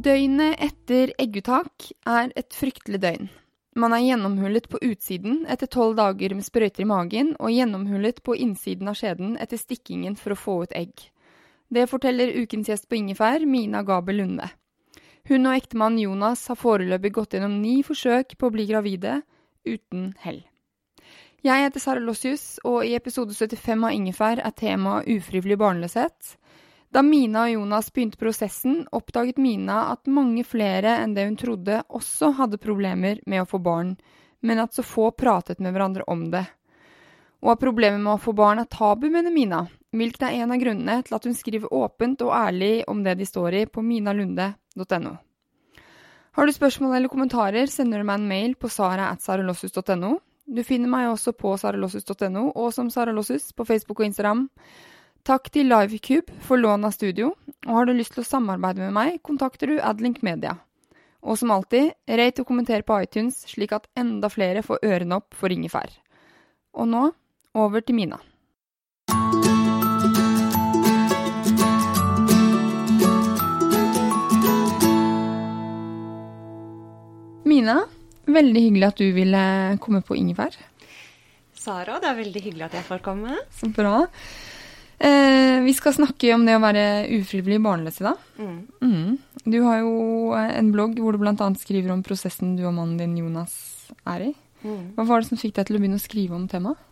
Døgnet etter egguttak er et fryktelig døgn. Man er gjennomhullet på utsiden etter tolv dager med sprøyter i magen, og gjennomhullet på innsiden av skjeden etter stikkingen for å få ut egg. Det forteller ukens gjest på Ingefær, Mina Gabel Lunde. Hun og ektemann Jonas har foreløpig gått gjennom ni forsøk på å bli gravide, uten hell. Jeg heter Sara Lossius, og i episode 75 av Ingefær er temaet ufrivillig barnløshet. Da Mina og Jonas begynte prosessen, oppdaget Mina at mange flere enn det hun trodde, også hadde problemer med å få barn, men at så få pratet med hverandre om det. Og at problemet med å få barn er tabu, mener Mina, hvilket er en av grunnene til at hun skriver åpent og ærlig om det de står i på minalunde.no. Har du spørsmål eller kommentarer, sender du meg en mail på sara.saralossus.no. Du finner meg også på saralossus.no og som Sara Lossus på Facebook og Instagram. Takk til Livecube for lån av studio, og har du lyst til å samarbeide med meg, kontakter du Adlink Media. Og som alltid, rate og kommenter på iTunes, slik at enda flere får ørene opp for ingefær. Og nå, over til Mina. Mina, veldig hyggelig at du ville komme på ingefær. Sara, det er veldig hyggelig at jeg får komme. Så bra. Eh, vi skal snakke om det å være ufrivillig barnløs i dag. Mm. Mm. Du har jo en blogg hvor du bl.a. skriver om prosessen du og mannen din Jonas er i. Mm. Hva var det som fikk deg til å begynne å skrive om temaet?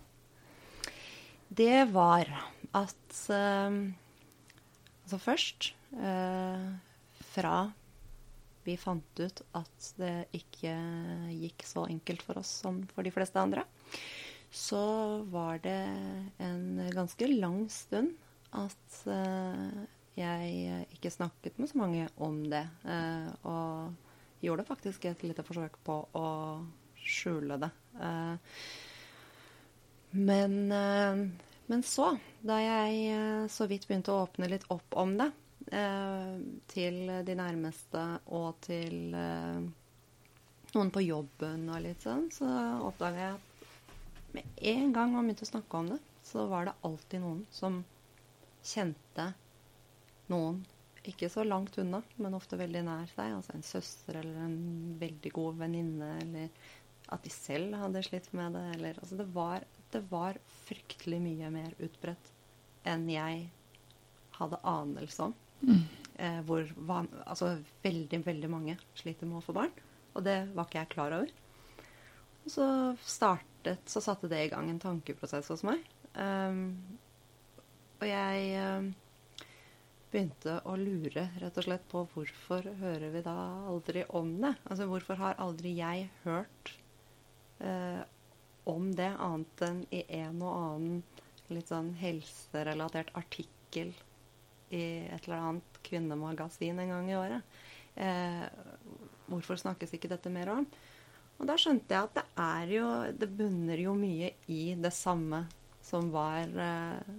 Det var at eh, Altså først eh, Fra vi fant ut at det ikke gikk så enkelt for oss som for de fleste andre, så var det en ganske lang stund at eh, jeg ikke snakket med så mange om det. eh, og gjorde faktisk et lite forsøk på å skjule det. Eh, men, men så, da jeg så vidt begynte å åpne litt opp om det, til de nærmeste og til noen på jobben og litt sånn, så oppdaga jeg at med en gang man begynte å snakke om det, så var det alltid noen som kjente noen ikke så langt unna, men ofte veldig nær seg. Altså en søster eller en veldig god venninne, eller at de selv hadde slitt med det. Eller, altså det, var, det var fryktelig mye mer utbredt enn jeg hadde anelse om. Eh, hvor van, altså, veldig, veldig mange sliter med å få barn. Og det var ikke jeg klar over. Og så startet, så satte det i gang en tankeprosess hos meg. Um, og jeg um, begynte å lure rett og slett på hvorfor hører vi da aldri om det? Altså hvorfor har aldri jeg hørt uh, om det annet enn i en og annen litt sånn helserelatert artikkel i et eller annet kvinnemagasin en gang i året? Uh, hvorfor snakkes ikke dette mer om? Og da skjønte jeg at det er jo Det bunner jo mye i det samme som var eh,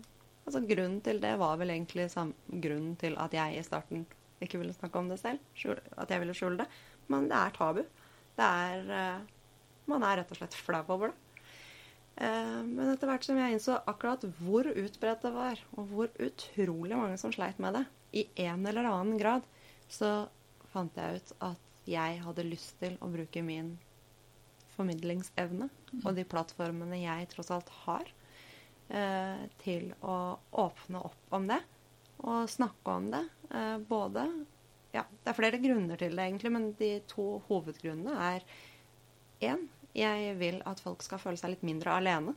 Altså Grunnen til det var vel egentlig sam grunnen til at jeg i starten ikke ville snakke om det selv. Skjule, at jeg ville skjule det. Men det er tabu. Det er eh, Man er rett og slett flau over det. Eh, men etter hvert som jeg innså akkurat hvor utbredt det var, og hvor utrolig mange som sleit med det, i en eller annen grad så fant jeg ut at jeg hadde lyst til å bruke min formidlingsevne og de plattformene jeg tross alt har, eh, til å åpne opp om det og snakke om det. Eh, både Ja, det er flere grunner til det, egentlig, men de to hovedgrunnene er én jeg vil at folk skal føle seg litt mindre alene,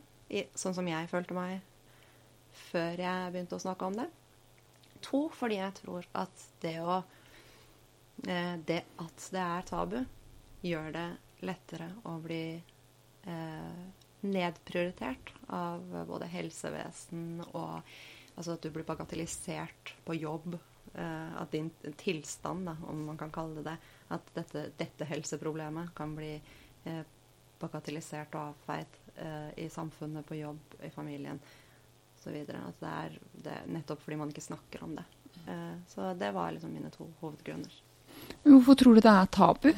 sånn som jeg følte meg før jeg begynte å snakke om det. To, fordi jeg tror at det å eh, Det at det er tabu, gjør det lettere å bli eh, nedprioritert av både helsevesen og Altså at du blir bagatellisert på jobb. Eh, at din tilstand, da, om man kan kalle det det, at dette, dette helseproblemet kan bli eh, bagatellisert og avfeid eh, i samfunnet, på jobb, i familien osv. At det er, det nettopp fordi man ikke snakker om det. Eh, så det var liksom mine to hovedgrunner. Hvorfor tror du det er tabu?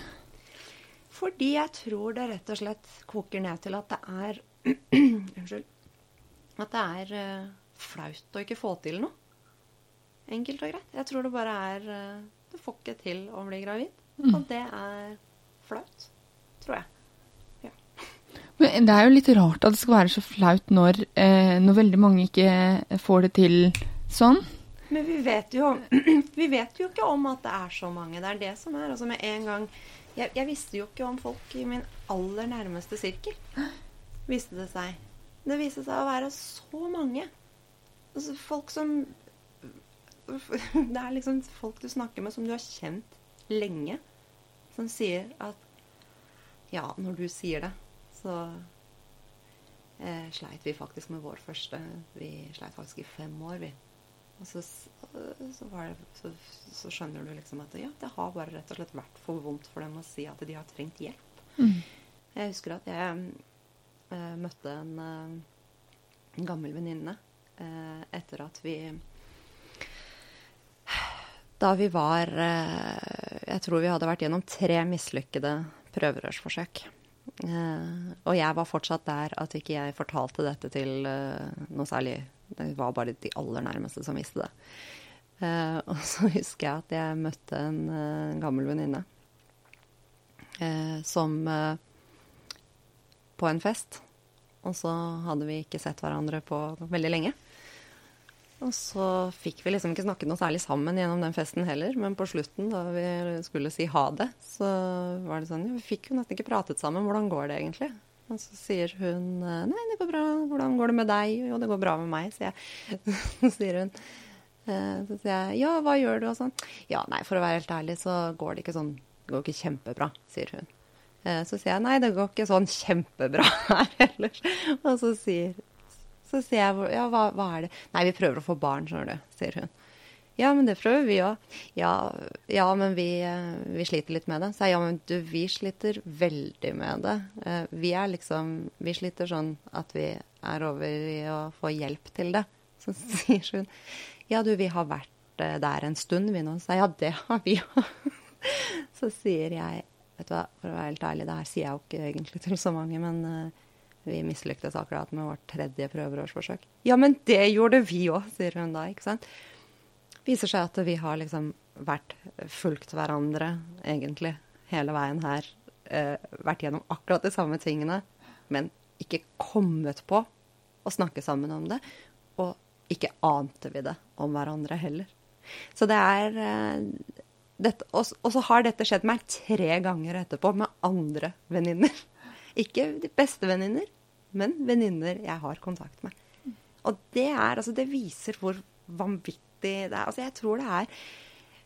Fordi jeg tror det rett og slett koker ned til at det er Unnskyld. At det er uh, flaut å ikke få til noe. Enkelt og greit. Jeg tror det bare er uh, Du får ikke til å bli gravid. Mm. Og det er flaut. Tror jeg. Men det er jo litt rart at det skal være så flaut når, eh, når veldig mange ikke får det til sånn. Men vi vet, jo, vi vet jo ikke om at det er så mange. Det er det som er. Altså med en gang jeg, jeg visste jo ikke om folk i min aller nærmeste sirkel, viste det seg. Det viste seg å være så mange. Altså folk som Det er liksom folk du snakker med som du har kjent lenge, som sier at Ja, når du sier det, så eh, sleit vi faktisk med vår første. Vi sleit faktisk i fem år, vi. Og så, så, det, så, så, skjønner du liksom at ja, det har bare rett og slett vært for vondt for dem å si at de har trengt hjelp. Mm. Jeg husker at jeg uh, møtte en, uh, en gammel venninne uh, etter at vi Da vi var Jeg tror vi hadde vært gjennom tre mislykkede prøverørsforsøk. og jeg var fortsatt der at ikke jeg fortalte dette til noe særlig det var bare de aller nærmeste som visste det. Eh, og så husker jeg at jeg møtte en en gammel venninne eh, som På en fest. Og så hadde vi ikke sett hverandre på veldig lenge. Og så fikk vi liksom ikke snakket noe særlig sammen gjennom den festen heller. Men på slutten, da vi skulle si ha det, så var det sånn Ja, vi fikk jo nesten ikke pratet sammen. Hvordan går det egentlig? Og så sier hun Nei, det går bra. Hvordan går det med deg? Jo, det går bra med meg, sier jeg. Så sier hun Så sier jeg ja, hva gjør du? Og sånn. Ja, nei, for å være helt ærlig så går det ikke sånn Det går ikke kjempebra, sier hun. Så sier jeg nei, det går ikke sånn kjempebra her heller. Og så sier, så sier jeg ja, hva, hva er det? Nei, vi prøver å få barn, skjønner du, sier hun. Ja, men det prøver vi òg. Ja, ja, men vi, vi, sliter litt med det. Så jeg, ja, men du, vi sliter veldig med det. Vi er liksom Vi sliter sånn at vi er over i å få hjelp til det. Så sier hun Ja, du, vi har vært der en stund, vi nå. Så ja, det har vi òg. Så sier jeg Vet du hva, for å være helt ærlig, det her sier jeg jo ikke egentlig til så mange, men vi mislyktes akkurat med vårt tredje prøverårsforsøk. Ja, men det gjorde vi òg, sier hun da, ikke sant viser seg at vi har liksom vært fulgt hverandre egentlig hele veien her. Eh, vært gjennom akkurat de samme tingene, men ikke kommet på å snakke sammen om det. Og ikke ante vi det om hverandre heller. Så det er eh, dette, og, så har dette skjedd meg tre ganger etterpå med andre venninner. Ikke de beste venninner, men venninner jeg har kontakt med. Og det er altså Det viser hvor vanvittig det er. Altså, jeg tror det er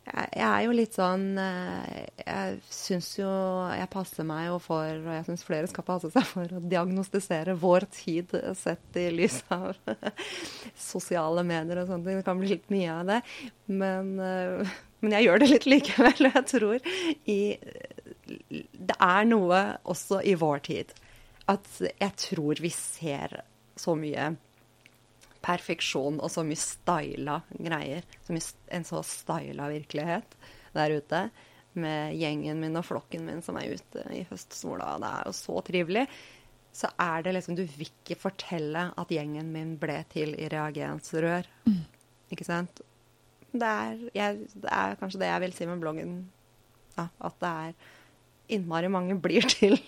jeg er jo litt sånn eh, Jeg syns jo jeg passer meg jo for, og jeg syns flere skal passe seg for å diagnostisere vår tid sett i lys av sosiale medier og sånt. Det kan bli litt mye av det. Men, eh, men jeg gjør det litt likevel. Og jeg tror i Det er noe også i vår tid at jeg tror vi ser så mye perfeksjon og så mye styla greier. Så mye, en så styla virkelighet der ute. Med gjengen min og flokken min som er ute i høstsola. Det er jo så trivelig. Så er det liksom Du vil ikke fortelle at gjengen min ble til i reagensrør. Mm. Ikke sant? det er, jeg, det er kanskje det jeg vil si med bloggen. Ja, at det er innmari mange blir til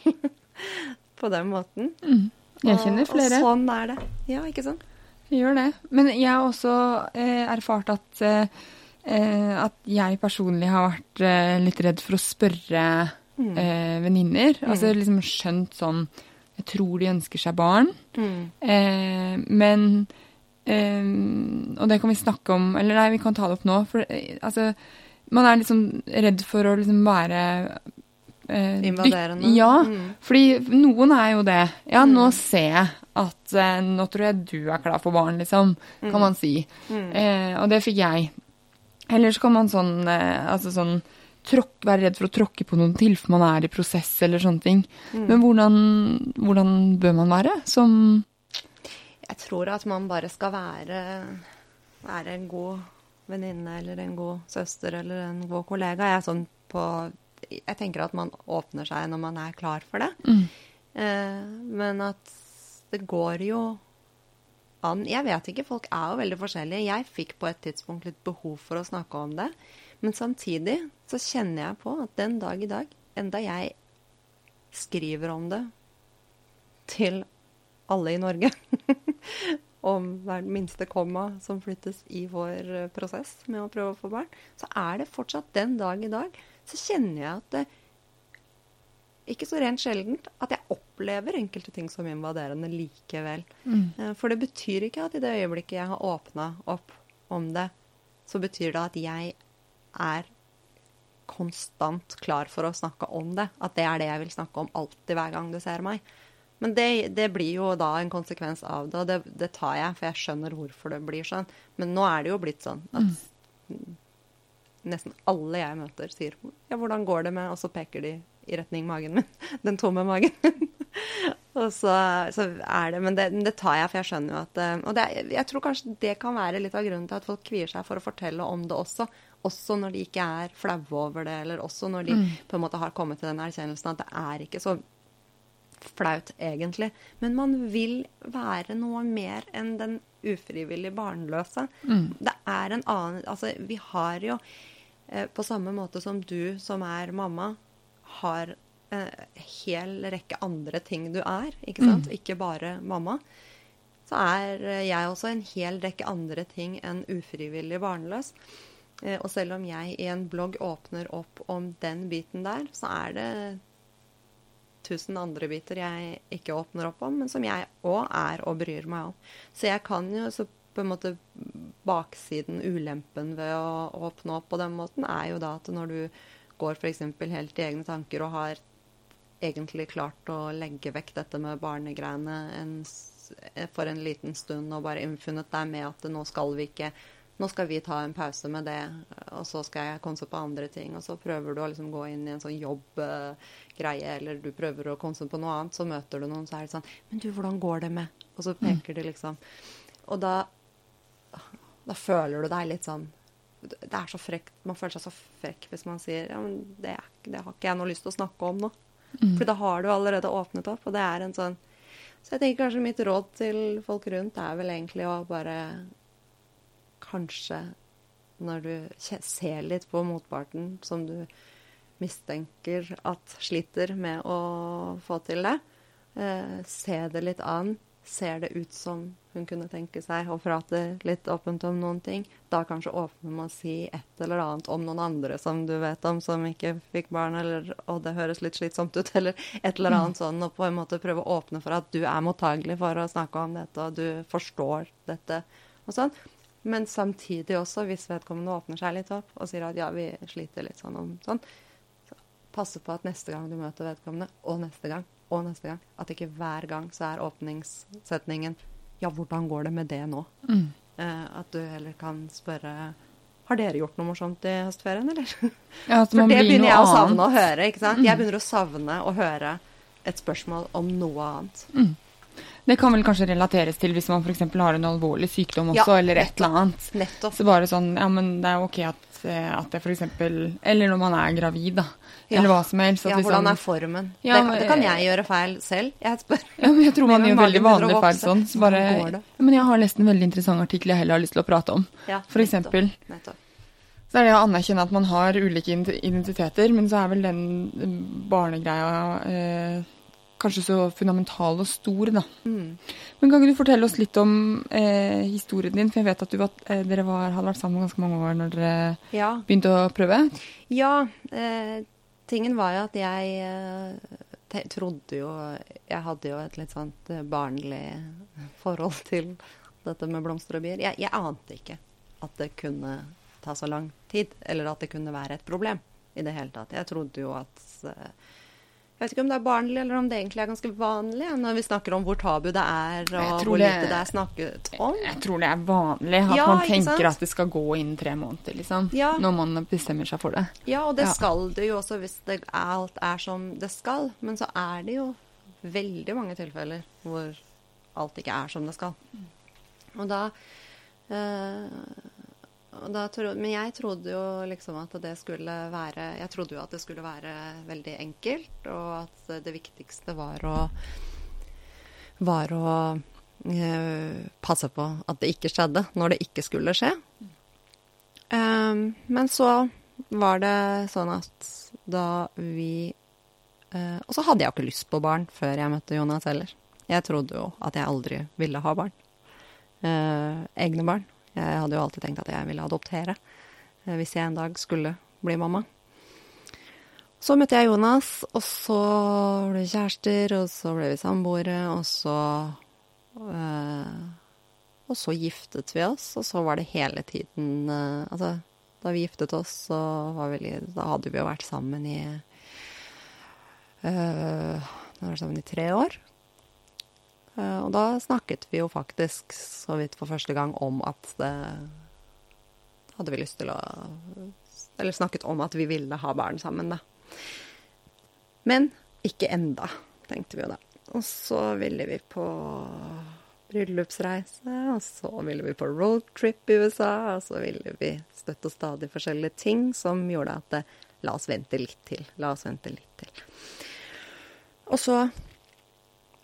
på den måten. Mm. Jeg kjenner flere. Og, og sånn er det. Ja, ikke sant? Gjør det. Men jeg har også eh, erfart at, eh, at jeg personlig har vært eh, litt redd for å spørre mm. venninner. Mm. Altså liksom skjønt sånn Jeg tror de ønsker seg barn. Mm. men Og det kan vi snakke om Eller nei, vi kan ta det opp nå. For altså Man er liksom redd for å liksom være eh, Invaderende. Ja, mm. fordi noen er jo det. Ja, mm. nå ser jeg at eh, Nå tror jeg du er klar for barn, liksom, kan mm. man si. Mm. Eh, og det fikk jeg. Eller så kan man sånn eh, Altså sånn tråk, være redd for å tråkke på noen til for man er i prosess eller sånne ting. Mm. Men hvordan, hvordan bør man være som Jeg tror at man bare skal være, være en god venninne eller en god søster eller en god kollega. Jeg er sånn på jeg tenker at man åpner seg når man er klar for det. Mm. Eh, men at det går jo an Jeg vet ikke, folk er jo veldig forskjellige. Jeg fikk på et tidspunkt litt behov for å snakke om det. Men samtidig så kjenner jeg på at den dag i dag, enda jeg skriver om det til alle i Norge om hver minste komma som flyttes i vår prosess med å prøve å få barn, så er det fortsatt den dag i dag så kjenner jeg at det ikke så rent sjeldent at jeg opplever enkelte ting som invaderende likevel. Mm. Eh, for det betyr ikke at i det øyeblikket jeg har åpna opp om det, så betyr det at jeg er konstant klar for å snakke om det. At det er det jeg vil snakke om alltid hver gang du ser meg. Men det, det blir jo da en konsekvens av det, og det, det, tar jeg, for jeg skjønner hvorfor det blir sånn. Men nå er det jo blitt sånn at mm nesten alle jeg møter, sier ja, hvordan går det med Og så peker de i retning magen min. Den tomme magen. og så, så, er det Men det, det, tar jeg, for jeg skjønner jo at eh, Og det, jeg tror kanskje det kan være litt av grunnen til at folk kvier seg for å fortelle om det også. Også når de ikke er flaue over det, eller også når de mm. på en måte har kommet til den erkjennelsen at det er ikke så flaut, egentlig. Men man vil være noe mer enn den ufrivillig barnløse. Mm. Det er en annen Altså, vi har jo eh, På samme måte som du som er mamma, har en hel rekke andre ting du er, ikke sant? Mm. Ikke bare mamma. Så er jeg også en hel rekke andre ting enn ufrivillig barnløs. Eh, og selv om jeg i en blogg åpner opp om den biten der, så er det tusen andre biter jeg ikke åpner opp om, men som jeg òg er og bryr meg om. Så jeg kan jo så på en måte Baksiden, ulempen ved å åpne opp på den måten, er jo da at når du går f.eks. helt i egne tanker og har egentlig klart å legge vekk dette med barnegreiene en, for en liten stund og bare innfunnet deg med at nå skal vi ikke nå skal vi ta en pause med det, og så skal jeg konse på andre ting. Og så prøver du å liksom gå inn i en sånn jobbgreie, eller du prøver å konse på noe annet, så møter du noen, så er det sånn Men du, hvordan går det med Og så peker de liksom Og da, da føler du deg litt sånn det er så frekt, Man føler seg så frekk hvis man sier ja, men det, det har ikke jeg noe lyst til å snakke om nå. Mm. For da har du allerede åpnet opp, og det er en sånn Så jeg tenker kanskje mitt råd til folk rundt er vel egentlig å bare kanskje når du ser litt på motparten som du mistenker at sliter med å få til det, eh, se det litt an. Ser det ut som hun kunne tenke seg å prate litt åpent om noen ting? Da kanskje åpne med å si et eller annet om noen andre som du vet om, som ikke fikk barn, eller 'Å, det høres litt slitsomt ut', eller et eller annet mm. sånn. Og på en måte prøve å åpne for at du er mottagelig for å snakke om dette, og du forstår dette og sånn. Men samtidig også, hvis vedkommende åpner seg litt opp og sier at ja, vi sliter litt sånn om sånn, så passe på at neste gang du møter vedkommende, og neste gang, og neste gang, at ikke hver gang så er åpningssetningen ja, hvordan går det med det nå? Mm. Eh, at du heller kan spørre har dere gjort noe morsomt i høstferien, eller? Ja, For det begynner jeg å savne å høre. ikke sant? Mm. Jeg begynner å savne å høre et spørsmål om noe annet. Mm. Det kan vel kanskje relateres til hvis man f.eks. har en alvorlig sykdom også, ja, eller et eller annet. Nettopp. Så bare sånn, ja, men det er ok at, eh, at det f.eks. Eller når man er gravid, da. Ja. Eller hva som helst. ja, hvordan liksom, er formen? Ja, det, det, kan jeg gjøre feil selv. Jeg spør. Ja, men jeg tror man gjør veldig vanlig feil sånn. Så bare, ja, men jeg har lest en veldig interessant artikkel jeg heller har lyst til å prate om. Ja, for Nettopp, Nettopp. Så er det å anerkjenne at man har ulike identiteter, men så er vel den eh, barnegreia eh, kanskje så fundamental og stor, da. Mm. Men kan ikke du fortelle oss litt om eh, historien din? For jeg vet at var, eh, dere var, hadde vært sammen ganske mange år når dere ja. begynte å prøve. Ja. Eh, tingen var jo at jeg eh, trodde jo Jeg hadde jo et litt sånt barnlig forhold til dette med blomster og bier. Jeg, jeg ante ikke at det kunne ta så lang tid, eller at det kunne være et problem i det hele tatt. Jeg trodde jo at eh, jeg vet ikke om det er barnlig, eller om det egentlig er ganske vanlig når vi snakker om hvor tabu det er, og hvor lite det er snakket om. Jeg, jeg tror det er vanlig at ja, man tenker at det skal gå innen tre måneder, liksom. Ja. Når man bestemmer seg for det. Ja, og det ja. skal det jo også hvis det, alt er som det skal. Men så er det jo veldig mange tilfeller hvor alt ikke er som det skal. Og da øh, Tro, men jeg trodde jo liksom at det skulle være Jeg trodde jo at det skulle være veldig enkelt, og at det viktigste var å var å uh, passe på at det ikke skjedde når det ikke skulle skje. Um, men så var det sånn at da vi uh, Og så hadde jeg jo ikke lyst på barn før jeg møtte Jonas heller. Jeg trodde jo at jeg aldri ville ha barn. Uh, egne barn. Jeg hadde jo alltid tenkt at jeg ville adoptere eh, hvis jeg en dag skulle bli mamma. Så møtte jeg Jonas, og så ble vi kjærester, og så ble vi samboere, og så øh, Og så giftet vi oss, og så var det hele tiden øh, Altså, da vi giftet oss, så var vi Da hadde vi jo vært sammen i øh, Da var vi sammen i tre år. Eh, og da snakket vi jo faktisk så vidt for første gang om at det Hadde vi lyst til å Eller snakket om at vi ville ha barn sammen, da. Men ikke enda, tenkte vi jo da. Og så ville vi på bryllupsreise, og så ville vi på roadtrip i USA, og så ville vi støtte stadig forskjellige ting som gjorde at det, La oss vente litt til. La oss vente litt til. Og så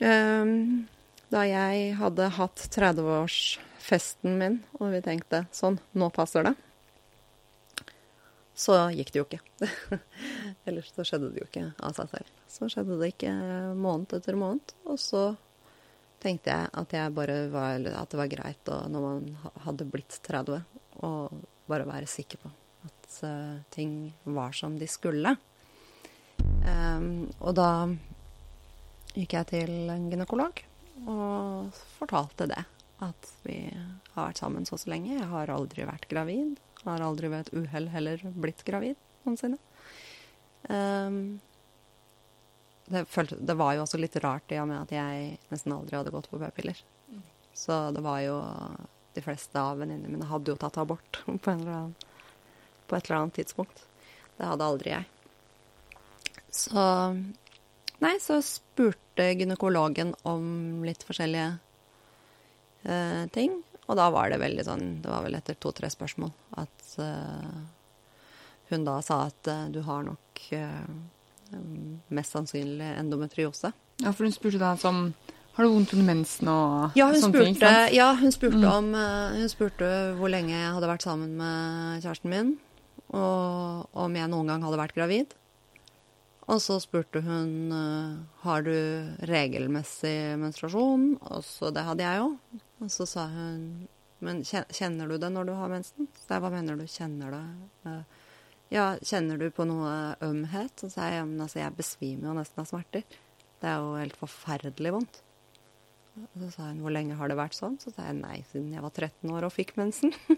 um, da jeg hadde hatt 30-årsfesten min, og vi tenkte sånn, nå passer det, så gikk det jo ikke. Ellers så skjedde det jo ikke av seg selv. Så skjedde det ikke måned etter måned. Og så tenkte jeg at, jeg var, at det var greit og når man hadde blitt 30, å bare være sikker på at uh, ting var som de skulle. Um, og da gikk jeg til en gynekolog og fortalte det. At vi har vært sammen så og så lenge. Jeg har aldri vært gravid. Har aldri ved et uhell heller blitt gravid noensinne. Um, det, følte, det, var jo også litt rart i og med at jeg nesten aldri hadde gått på p-piller. Så det var jo De fleste av venninnene mine hadde jo tatt abort på, annen, på, et eller annet tidspunkt. Det hadde aldri jeg. Så Nei, så spurte gynekologen om litt forskjellige eh, ting. Og da var det veldig sånn Det var vel etter to-tre spørsmål at eh, hun da sa at eh, du har nok eh, mest sannsynlig endometriose. Ja, for hun spurte da som har du vondt under mensen og ja, sånne spurte, ting? Ja, hun spurte, mm. om, eh, hun spurte hvor lenge jeg hadde vært sammen med kjæresten min, og om jeg noen gang hadde vært gravid. Og så spurte hun uh, har du regelmessig menstruasjon, og så det hadde jeg jo. Og så sa hun men kjenner du det når du har mensen? Så jeg, hva mener du, kjenner det? Ja, kjenner du på noe ømhet? Så sa jeg men altså, jeg besvimer jo nesten av smerter. Det er jo helt forferdelig vondt. Og så sa hun hvor lenge har det vært sånn? Så sa jeg nei, siden jeg var 13 år og fikk mensen.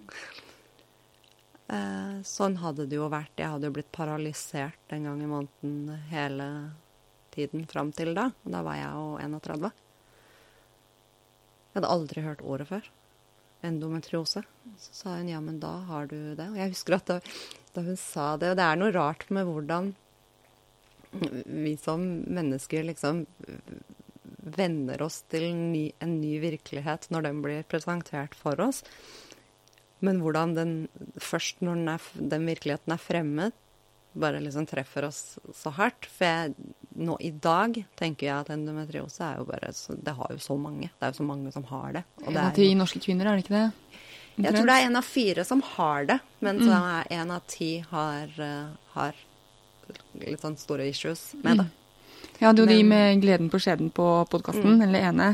Eh, sånn hadde det jo vært. Jeg hadde jo blitt paralysert en gang i måneden hele tiden fram til da. Og da var jeg jo 31. Jeg hadde aldri hørt ordet før. Endometriose. Så sa hun ja, men da har du det. Og jeg husker at da, da hun sa det Og det er noe rart med hvordan vi som mennesker liksom venner oss til ny, en ny virkelighet når den blir presentert for oss. Men hvordan den først når den, er, den, virkeligheten er fremmed, bare liksom treffer oss så hardt. For jeg, nå i dag tenker jeg at endometriose er jo bare Det har jo så mange. Det er jo så mange som har det. Og det er ti norske kvinner, er det ikke det? Jeg tror det er en av fire som har det, men så er en av ti har, eh, har litt sånn store issues med det. Jeg hadde jo de med Gleden på skjeden på podkasten, eller ene.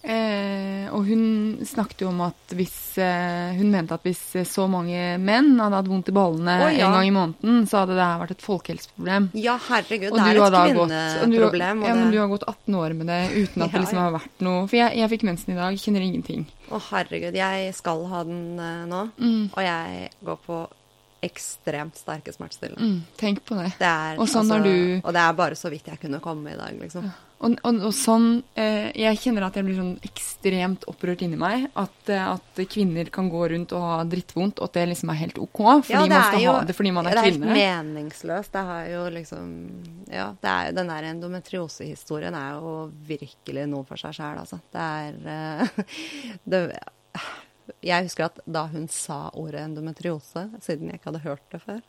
Eh, og hun snakket jo om at hvis eh, Hun mente at hvis så mange menn hadde hatt vondt i ballene oh, ja. en gang i måneden, så hadde det her vært et folkehelseproblem. Ja, herregud, Og det er et kvinneproblem. Ja, men det- du har gått 18 år med det uten at det liksom har vært noe For jeg, jeg fikk mensen i dag, kjenner ingenting. Å, herregud, jeg skal ha den uh, nå, Mm. og jeg går på ekstremt sterke smertestillende. Mm, tenk på det. Det er, Og sånn har du- Og det er bare så vidt jeg kunne komme i dag, liksom. Og, og, og sånn eh, Jeg kjenner at jeg blir sånn ekstremt opprørt inni meg. At, eh, at kvinner kan gå rundt og ha drittvondt, og at det liksom er helt OK. Fordi Ja, man er skal jo- ha det fordi man er, det er helt meningsløst. Det har jo liksom Ja, det er den der endometriosehistorien er jo virkelig noe for seg sjæl, altså. Det er uh, det, Jeg husker at da hun sa ordet endometriose, siden jeg ikke hadde hørt det før,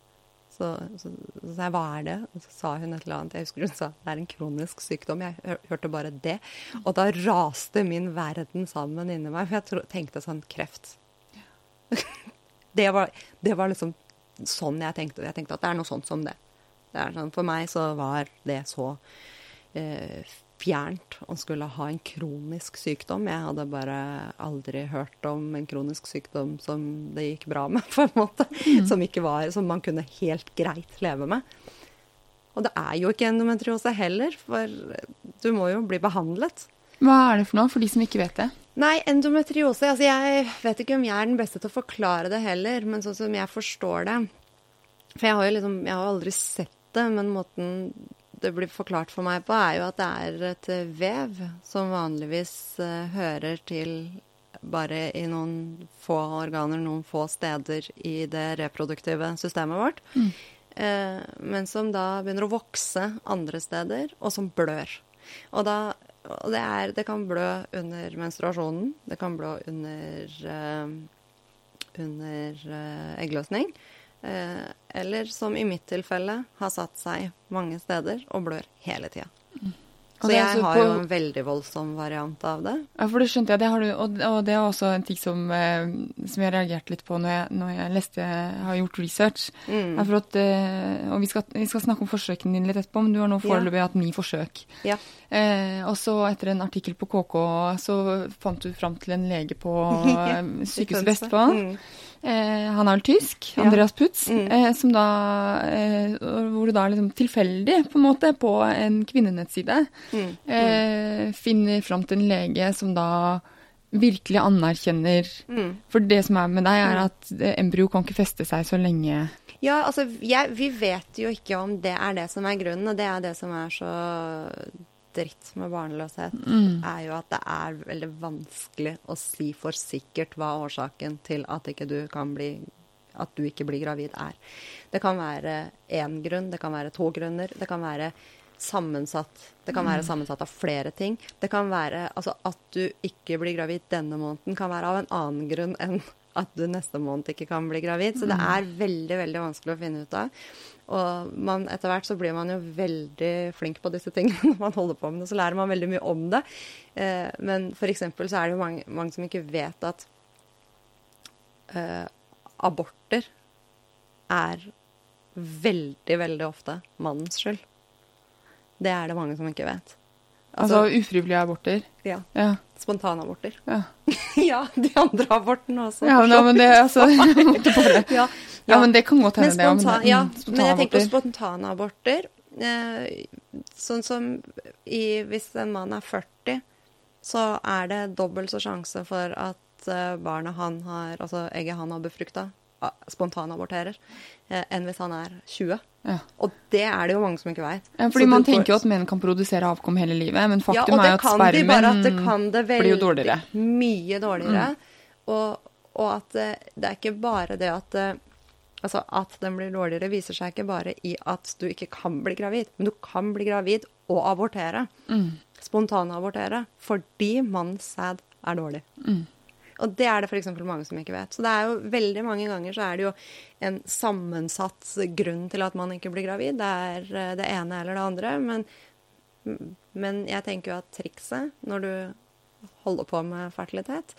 så, sa jeg hva er det? Og så sa hun et eller annet. Jeg husker hun sa det er en kronisk sykdom. Jeg hørte bare det. Og da raste min verden sammen inni meg, for jeg tro, tenkte sånn kreft. det, var, det var liksom sånn jeg tenkte. Jeg tenkte at det er noe sånt som det. det sånn, for meg så var det så eh, fjernt å skulle ha en kronisk sykdom. Jeg hadde bare aldri hørt om en kronisk sykdom som det gikk bra med, på en måte. Som, ikke var, som man kunne helt greit leve med. Og det er jo ikke endometriose heller, for du må jo bli behandlet. Hva er det for noe, for de som ikke vet det? Nei, endometriose altså Jeg vet ikke om jeg er den beste til å forklare det heller, men sånn som jeg forstår det For jeg har jo liksom Jeg har aldri sett det, men måten det blir forklart for meg på, er jo at det er et vev som vanligvis eh, hører til bare i noen få organer, noen få steder i det reproduktive systemet vårt. Eh, men som da begynner å vokse andre steder, og som blør. Og da og det, er, det kan blø under menstruasjonen. Det kan blø under, uh, under uh, eggløsning. Eh, eller som i mitt tilfelle har satt seg mange steder og blør hele tida. Og Så jeg altså har på- jo en veldig voldsom variant av det. Ja, for det skjønte jeg. Det har du, og, og det er også en ting som, eh, som jeg reagerte litt på når jeg, når jeg leste har gjort research. Mm. At, eh, og vi skal, vi skal snakke om forsøkene dine litt etterpå, men du har nå Ja. foreløpig hatt ni forsøk. Ja. Eh, og så etter en artikkel på KK så fant du fram til en lege på eh, Sykehuset Vestfold. Mm. Eh, han er vel tysk. Andreas Putz, Mm. eh, som da, eh, hvor du da liksom tilfeldig på en måte på en kvinnenettside Mm. eh, finner fram til en lege som da virkelig anerkjenner Mm. For det som er med deg, er at eh, embryo kan ikke feste seg så lenge Ja, altså, jeg, vi vet jo ikke om det er det som er grunnen, og det er det som er så dritt med barnløshet, er jo at det er veldig vanskelig å si for sikkert hva årsaken til at ikke du kan bli at du ikke blir gravid er. Det kan være én grunn, det kan være to grunner, det kan være sammensatt Det kan være sammensatt av flere ting. Det kan være altså at du ikke blir gravid denne måneden, kan være av en annen grunn enn at du neste måned ikke kan bli gravid. Så det er veldig, veldig vanskelig å finne ut av. Og man, etter hvert så blir man jo veldig flink på disse tingene når man holder på med det. Så lærer man veldig mye om det. Eh, men eksempel så er det jo mange, mange som ikke vet at eh, aborter er veldig, veldig ofte mannens skyld. Det er det mange som ikke vet. Altså, ufrivillige aborter. ja, Ja. spontanaborter. Ja, ja, de andre abortene også. ja for men, det altså Ja, Ja, men det kan godt hende, det. spontan, ja, men jeg tenker på spontanaborter. Eh, sånn som i, hvis en mann er 40, så er det dobbelt så sjanse for at eh, barnet han har, altså egget han har befrukta, spontanaborterer, eh, enn hvis han er 20. Ja. Og det er det jo mange som ikke veit. Ja, fordi man tenker jo at menn kan produsere avkom hele livet, men faktum ja, er jo at spermen de, at det det blir jo dårligere. Mm. mye dårligere. Og, og at det, det er ikke bare det at Altså at den blir dårligere, viser seg ikke bare i at du ikke kan bli gravid, men du kan bli gravid og abortere. Mm. Spontanabortere. Fordi mannens sæd er dårlig. Mm. Og det er det f.eks. mange som ikke vet. Så det er jo veldig mange ganger så er det jo en sammensatt grunn til at man ikke blir gravid. Det er eh, det ene eller det andre. Men, men jeg tenker jo at trikset når du holder på med fertilitet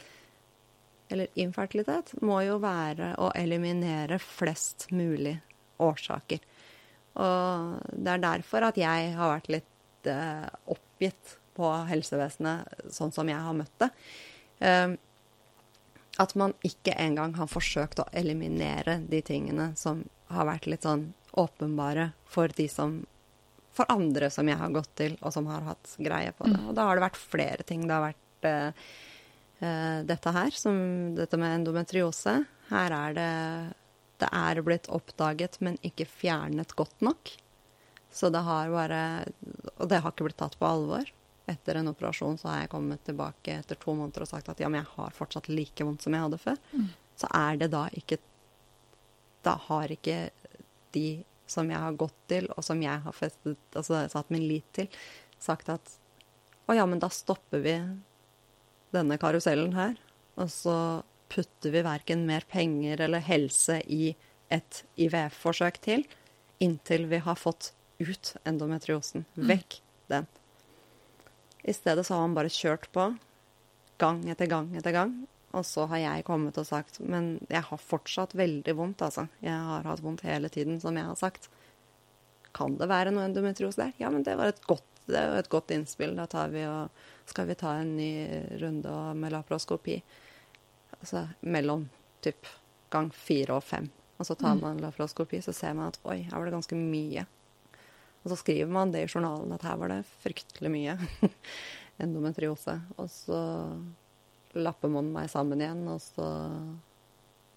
eller infertilitet, må jo være å eliminere flest mulig årsaker. Og det er derfor at jeg har vært litt eh, oppgitt på helsevesenet sånn som jeg har møtt det. Eh, at man ikke engang har forsøkt å eliminere de tingene som har vært litt sånn åpenbare for de som For andre som jeg har gått til, og som har hatt greie på det. Og da har det vært flere ting. Det har vært eh, eh dette her, som dette med endometriose. Her er det Det er blitt oppdaget, men ikke fjernet godt nok. Så det har bare Og det har ikke blitt tatt på alvor. Etter en operasjon så har jeg kommet tilbake etter to måneder og sagt at ja, men jeg har fortsatt like vondt som jeg hadde før. Mm. Så er det da ikke Da har ikke de som jeg har gått til, og som jeg har festet, altså satt min lit til, sagt at å ja, men da stopper vi denne karusellen her. Og så putter vi verken mer penger eller helse i et IVF-forsøk til, inntil vi har fått ut endometriosen. Mm. Vekk den. I stedet så har han bare kjørt på gang etter gang etter gang. Og så har jeg kommet og sagt Men jeg har fortsatt veldig vondt, altså. Jeg har hatt vondt hele tiden, som jeg har sagt. Kan det være noe endometriose der? Ja, men det var et godt, var et godt innspill. Da tar vi og skal vi ta en ny runde med laparoskopi. Altså mellom typ gang fire og fem. Og så tar mm. man laparoskopi, så ser man at oi, her var det ganske mye. Og så skriver man det i journalen at her var det fryktelig mye endometriose. Og så lapper man meg sammen igjen, og så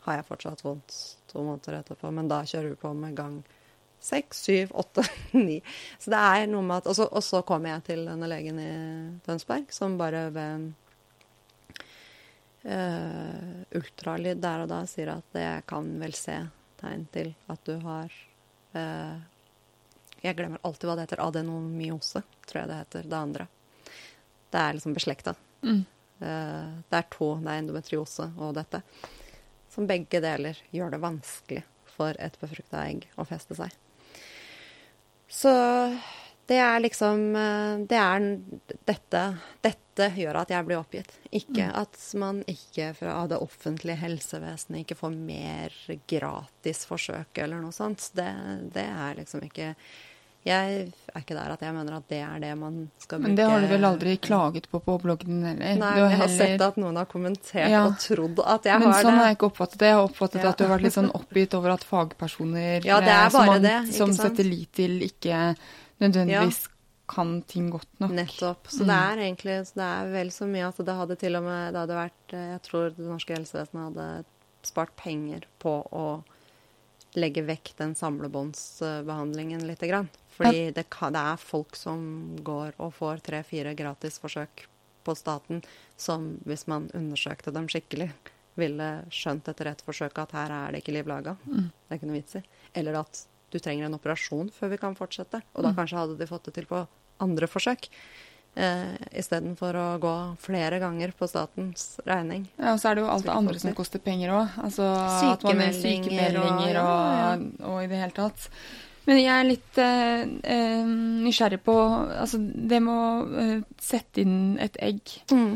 har jeg fortsatt vondt to måneder etterpå. Men da kjører vi på med gang seks, syv, åtte, ni. Så det er noe med at Og så, og så kommer jeg til denne legen i Tønsberg som bare ved uh, ultralyd der og da sier at jeg kan vel se tegn til at du har uh, Jeg glemmer alltid hva det heter. Adenomyose, tror jeg det heter. Det andre. Det er liksom beslekta. Mm. Uh, det er to. Det er endometriose og dette. Som begge deler gjør det vanskelig for et befrukta egg å feste seg. Så det er liksom eh, Det er dette Dette gjør at jeg blir oppgitt. Ikke mm. at man ikke fra det offentlige helsevesenet ikke får mer gratis forsøk eller noe sånt. Det, det er liksom ikke jeg er ikke der at jeg mener at det er det man skal bruke Men det har du vel aldri klaget på på bloggen heller? Nei, jeg har sett at noen har kommentert ja. og trodd at jeg Men har det. Men sånn har jeg ikke oppfattet det. Jeg har oppfattet ja. at du har vært litt sånn oppgitt over at fagpersoner ja, det bare som, man, det, som setter lit til, ikke nødvendigvis kan ting godt nok. Nettopp. Så mm. det er egentlig så det er vel så mye at det hadde til og med det hadde vært Jeg tror det norske helsevesenet hadde spart penger på å legge vekk den samlebåndsbehandlingen lite grann. Fordi det, kan, det, er folk som går og får tre-fire gratisforsøk på staten, som hvis man undersøkte dem skikkelig, ville skjønt etter ett forsøk at her er det ikke liv laga. Mm. Det er ikke noe vits i. Eller at du trenger en operasjon før vi kan fortsette. Og da mm. kanskje hadde de fått det til på andre forsøk. Eh, Istedenfor å gå flere ganger på statens regning. Ja, Og så er det jo alt det andre som koster penger òg. Altså sykemeldinger, sykemeldinger og, og, og, i det hele tatt. Men jeg er litt eh, eh, nysgjerrig på altså det med å eh, sette inn et egg mm.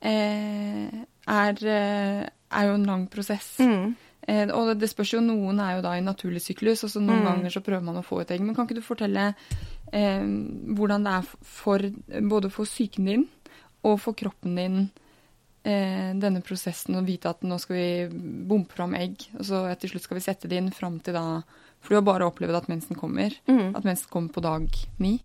Eh, er, eh, er, jo en lang prosess. Mm. Eh, og det spørs jo, noen er jo da i naturlig syklus, og så noen mm. ganger så prøver man å få et egg. Men kan ikke du fortelle hvordan det er for både for psyken din og for kroppen din denne prosessen, og vite at nå skal vi bompe fram egg, og så til slutt skal vi sette det inn fram til da for du har bare opplevd at mensen kommer. Mm. At mensen kommer på dag ni.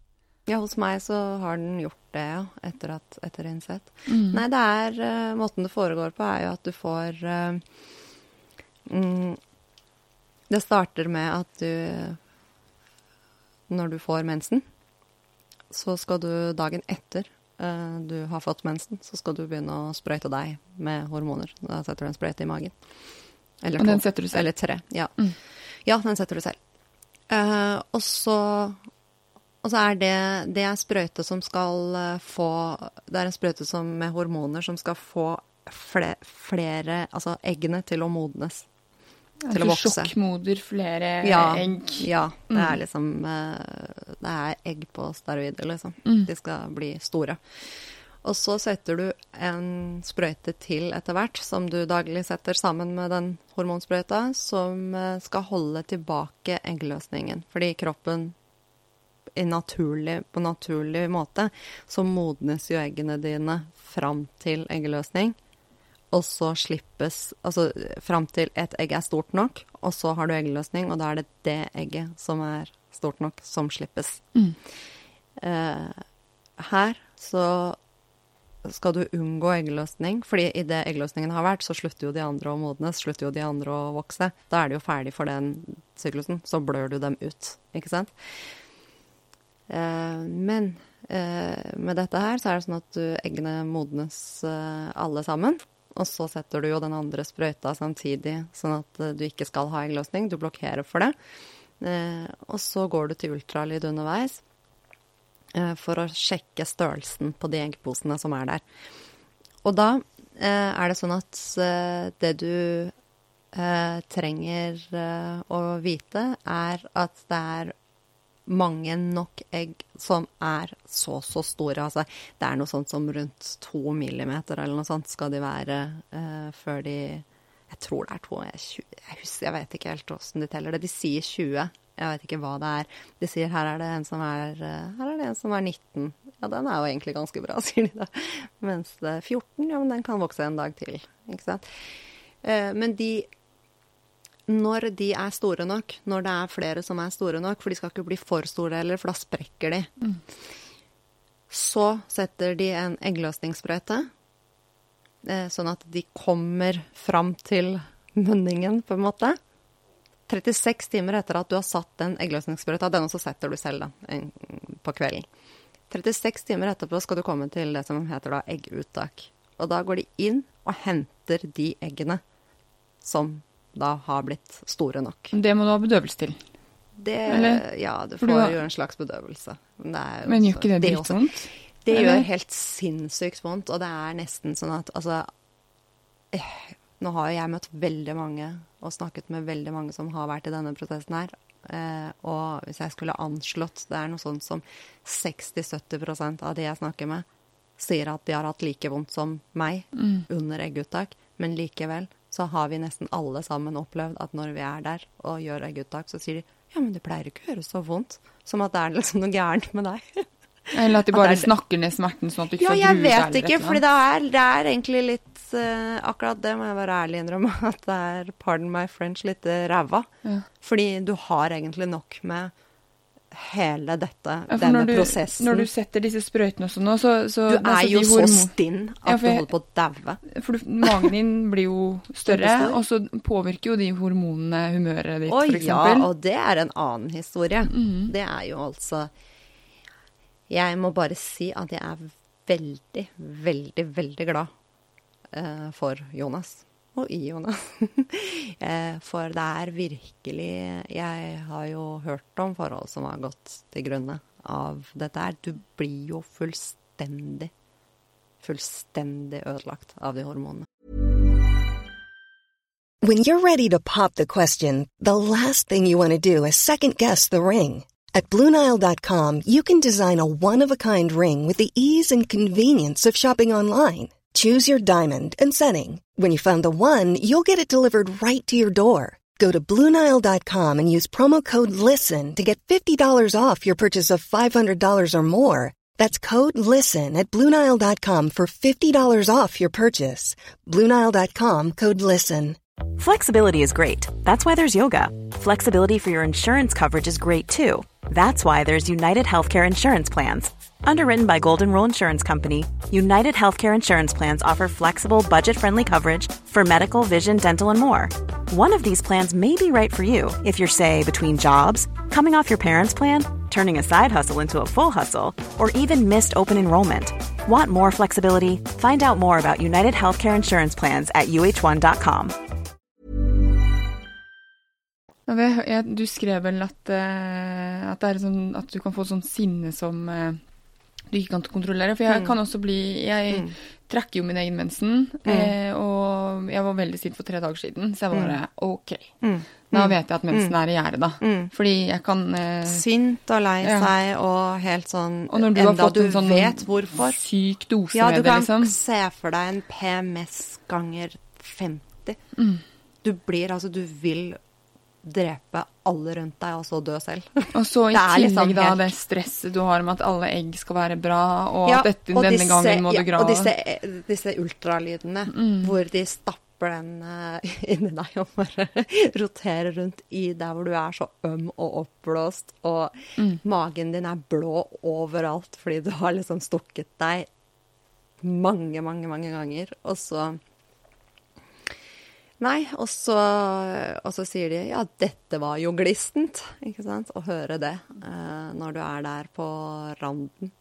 Ja, hos meg så har den gjort det, ja. Etter, at, etter innsett. Mm. Nei, det er uh, Måten det foregår på, er jo at du får uh, mm, Det starter med at du Når du får mensen, så skal du dagen etter du har fått mensen, så skal du begynne å sprøyte deg med hormoner. Da setter du en sprøyte i magen. Eller to. Og den setter du selv? Eller tre. Ja. Mm. Ja, den setter du selv. Uh, og så og så er det, det er sprøyte som skal eh, få Det er en sprøyte som, med hormoner som skal få flere, flere Altså eggene til å modnes. Til å vokse. Sjokkmoder flere ja, egg. Ja. Det er mm. liksom eh, Det er egg på steroider, liksom. Mm. De skal bli store. Og så setter du en sprøyte til etter hvert, som du daglig setter sammen med den hormonsprøyta, som eh, skal holde tilbake eggløsningen. Fordi kroppen naturlig, på naturlig måte så modnes jo eggene dine fram til eggløsning. Og så slippes Altså fram til et egg er stort nok, og så har du eggløsning, og da er det det egget som er stort nok, som slippes. Mm. Eh, her så skal du unngå eggløsning, fordi idet eggløsningen har vært, så slutter jo de andre å modnes, slutter jo de andre å vokse. Da er de jo ferdig for den syklusen. Så blør du dem ut, ikke sant. Eh, men eh, med dette her så er det sånn at du, eggene modnes eh, alle sammen. Og så setter du jo den andre sprøyta samtidig, sånn at eh, du ikke skal ha eggløsning. Du blokkerer for det. Eh, og så går du til ultralyd underveis. Eh, for å sjekke størrelsen på de eggposene som er der. Og da er det sånn at det du trenger å vite, er at det er mange nok egg som er så, så store. Altså, det er noe sånt som rundt to millimeter eller noe sånt skal de være uh, før de Jeg tror det er to. Jeg, jeg, husker, jeg vet ikke helt åssen de teller det. De sier 20 jeg vet ikke hva det er. De sier her er det en som er, eh, her er, det en som er 19. Ja, den er jo egentlig ganske bra, sier de da. Mens 14, ja, men den kan vokse en dag til. Ikke sant. Uh, men de Når de er store nok, når det er flere som er store nok, for de skal ikke bli for store heller, for da sprekker de, mm. så setter de en eggløsningssprøyte, eh, sånn at de kommer fram til munningen, på en måte. 36 timer etter at du har satt den eggløsningssprøyta, den også setter du selv da, på kvelden. 36 timer etterpå skal du komme til det som heter da egguttak. Og da går de inn og henter de eggene som da har blitt store nok. Det må du ha bedøvelse til? Det, ja, du får du har... jo en slags bedøvelse. Men, Men gjør ikke det dritvondt? Det, det gjør helt sinnssykt vondt, og det er nesten sånn at altså eh, Nå har jo jeg møtt veldig mange og snakket med veldig mange som har vært i denne prosessen her. Eh, og hvis jeg skulle anslått Det er noe sånt som 60-70% av de jeg snakker med, sier at de har hatt like vondt som meg mm. under egguttak. Men likevel så har vi nesten alle sammen opplevd at når vi er der og gjør egguttak, så sier de ja, men det pleier ikke å gjøre så vondt. Som at det er liksom noe gærent med deg. Eller at de bare at er, snakker ned smerten sånn at du ikke ja, får brue Ja, jeg vet ikke, for det er, det er egentlig litt uh, akkurat det må jeg være ærlig innrømme at det er, pardon my French, litt ræva. Ja. Fordi du har egentlig nok med hele dette, ja, denne når du, prosessen. Når du setter disse sprøytene også nå, så, så Du er jo så stinn at ja, jeg, du holder på å daue. For du, magen din blir jo større, og så påvirker jo de hormonene humøret ditt, f.eks. Ja, og det er en annen historie. Mm. Det er jo altså Jeg må bare si at jeg er veldig, veldig, veldig glad uh, for Jonas. Og i eh, for det er virkelig Jeg har jo hørt om forhold som har gått til grunne av dette her. Du blir jo fullstendig, fullstendig ødelagt av de hormonene. When you're ready to pop the question, the last thing you want to do is second guess the ring. At BlueNile.com you can design a one-of-a-kind ring with the ease and convenience of shopping online. Choose your diamond and setting. When you find the one, you'll get it delivered right to your door. Go to Bluenile.com and use promo code LISTEN to get $50 off your purchase of $500 or more. That's code LISTEN at Bluenile.com for $50 off your purchase. Bluenile.com code LISTEN. Flexibility is great. That's why there's yoga. Flexibility for your insurance coverage is great too. That's why there's United Healthcare Insurance Plans. Underwritten by Golden Rule Insurance Company, United Healthcare Insurance Plans offer flexible, budget friendly coverage for medical, vision, dental, and more. One of these plans may be right for you if you're, say, between jobs, coming off your parents' plan, turning a side hustle into a full hustle, or even missed open enrollment. Want more flexibility? Find out more about United Healthcare Insurance Plans at uh1.com. Du skrev vel at, uh, at, sånn, at, du kan få sånn sinne som uh du ikke kan kontrollere. For jeg Mm. kan også bli Jeg trekker jo min egen mensen, eh, og jeg var veldig sint for tre dager siden, så jeg var bare OK. Da vet jeg at mensen er i gjære, da. Fordi jeg kan eh, Sint og lei Ja. seg og helt sånn Og når du har fått du en sånn vet hvorfor. syk dose Ja, du med det, kan liksom. se for deg en PMS ganger 50. Mm. Du blir altså Du vil drepe alle rundt deg, og så dø selv. Og så i er tillegg liksom da helt- det stresset du har med at alle egg skal være bra, og Ja, at dette, og denne disse- gangen må ja, du grave. Og disse, disse ultralydene hvor de stapper den uh, inni deg og bare roterer rundt i der hvor du er så øm og oppblåst, og magen din er blå overalt fordi du har liksom stukket deg mange, mange, mange ganger, og så Nei, og så, og så sier de ja, dette var jo glistent, ikke sant? Å høre det eh, når du er der på randen.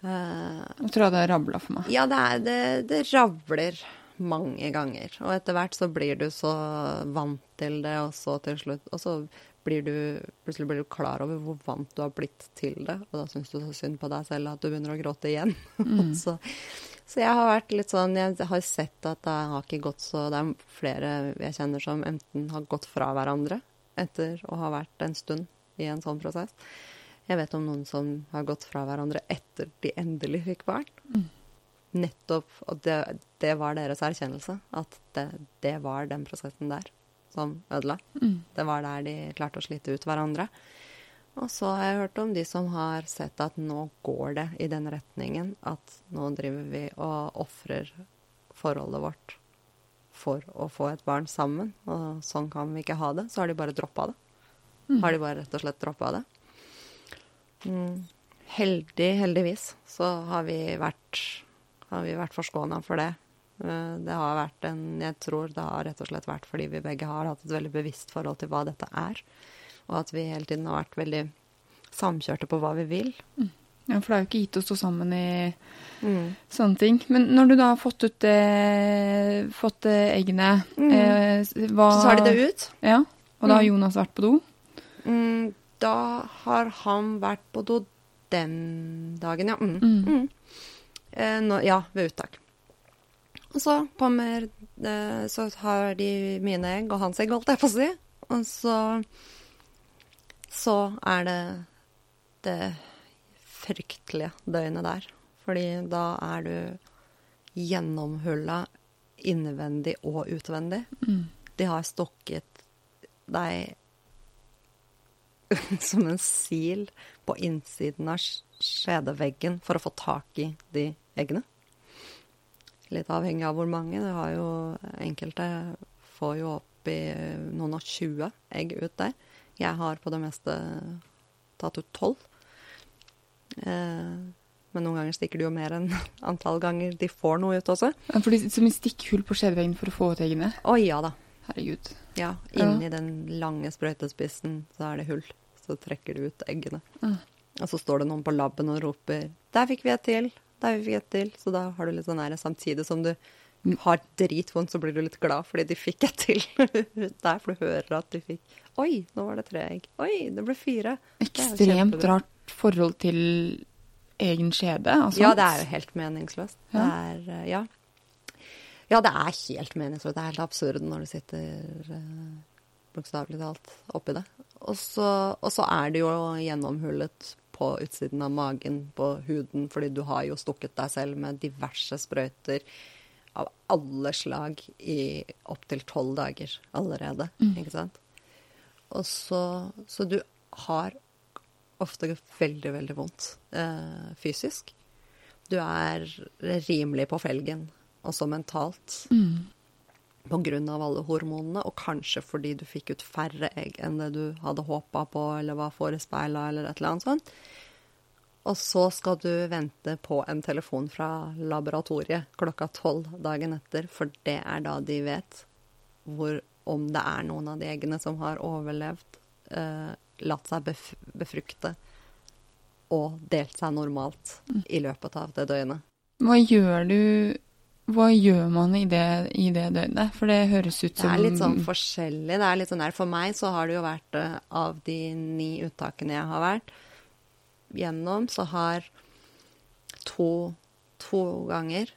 Eh, Nå tror jeg det rabla for meg. ja, det, er, det, det ravler mange ganger. Og etter hvert så blir du så vant til det, og så til slutt Og så blir du plutselig blir du klar over hvor vant du har blitt til det. Og da syns du så synd på deg selv at du begynner å gråte igjen. så, så jeg har vært litt sånn Jeg har sett at det har ikke gått så Det er flere jeg kjenner som enten har gått fra hverandre etter å ha vært en stund i en sånn prosess. Jeg vet om noen som har gått fra hverandre etter de endelig fikk barn. Nettopp. Og det, det var deres erkjennelse. At det, det var den prosessen der som ødela. Det var der de klarte å slite ut hverandre. Og så har jeg hørt om de som har sett at nå går det i den retningen at nå driver vi og ofrer forholdet vårt for å få et barn sammen, og sånn kan vi ikke ha det. Så har de bare droppa det. Har de bare rett og slett droppa det. Mm. Heldig, heldigvis, så har vi vært, har vi vært forskåna for det. Eh, Det har vært en Jeg tror det har rett og slett vært fordi vi begge har hatt et veldig bevisst forhold til hva dette er. Og at vi hele tiden har vært veldig samkjørte på hva vi vil. Ja, for det er jo ikke gitt å stå sammen i Mm. sånne ting. Men når du da har fått ut det, fått det eggene, eh, hva Så tar de det ut. Ja. Og da har Jonas vært på do? Mm, da har han vært på do den dagen, ja. Mm. Mm. Eh, nå, ja, ved uttak. Og så kommer det, Så har de mine egg og hans egg, holdt jeg på å si. Og så Så er det det fryktelige døgnet der. Fordi da er du gjennomhulla innvendig og utvendig. De har stokket deg som en sil på innsiden av skjedeveggen for å få tak i de eggene. Litt avhengig av hvor mange. Du har jo enkelte får jo opp i noen og 20 egg ut der. Jeg har på det meste tatt ut 12. Eh, men noen ganger stikker de jo mer enn antall ganger de får noe ut også. Ja, For de, som i stikkhull på skjedeveggen for å få ut eggene? Å ja da. Herregud. Ja, Ja. inni den lange sprøytespissen så er det hull. Så trekker du ut eggene. Og så står det noen på laben og roper 'Der fikk vi et til', der fikk vi et til. Så da har du litt sånn ære samtidig som du har dritvondt, så blir du litt glad fordi de fikk et til der. For du hører at de fikk 'Oi, nå var det tre egg'. 'Oi, det ble fire'. Det Ekstremt rart forhold til egen skjede. Altså. Ja, det er jo helt meningsløst. Det Ja. er, eh, ja. ja, det er helt meningsløst. Det er helt absurd når du sitter eh, bokstavelig talt oppi det. Og så, og så er det jo gjennomhullet på utsiden av magen, på huden, fordi du har jo stukket deg selv med diverse sprøyter av alle slag i opptil tolv dager allerede. Ikke sant? Og så, så du har ofte veldig, veldig vondt eh, fysisk. Du er rimelig på felgen, også mentalt. På grunn av alle hormonene, og kanskje fordi du fikk ut færre egg enn det du hadde håpa på, eller var forespeila, eller et eller annet sånt. Og så skal du vente på en telefon fra laboratoriet klokka tolv dagen etter, for det er da de vet hvor, om det er noen av de eggene som har overlevd, eh, latt seg bef befrukte og delt seg normalt i løpet av det døgnet. Hva gjør du Hva gjør man i det, i det døgnet? For det høres ut Det er litt sånn forskjellig. Det er litt sånn der, For meg så har det jo vært eh, av de ni uttakene jeg har vært gjennom, så har to, to ganger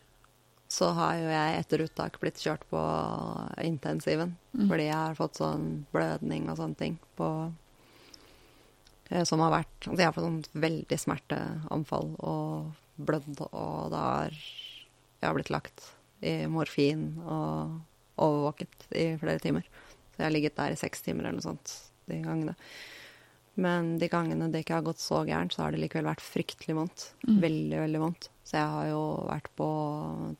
så har jo jeg etter uttak blitt kjørt på intensiven. Mm. Fordi jeg har fått sånn blødning og sånne ting på eh, Som har vært Altså jeg har fått sånn veldig smerteanfall og blødd, og da har jeg har blitt lagt i morfin og overvåket i flere timer. Så jeg har ligget der i seks timer eller noe sånt de gangene. Men de gangene det ikke har gått så gærent, så har det likevel vært fryktelig vondt. Veldig, veldig vondt. Så jeg har jo vært på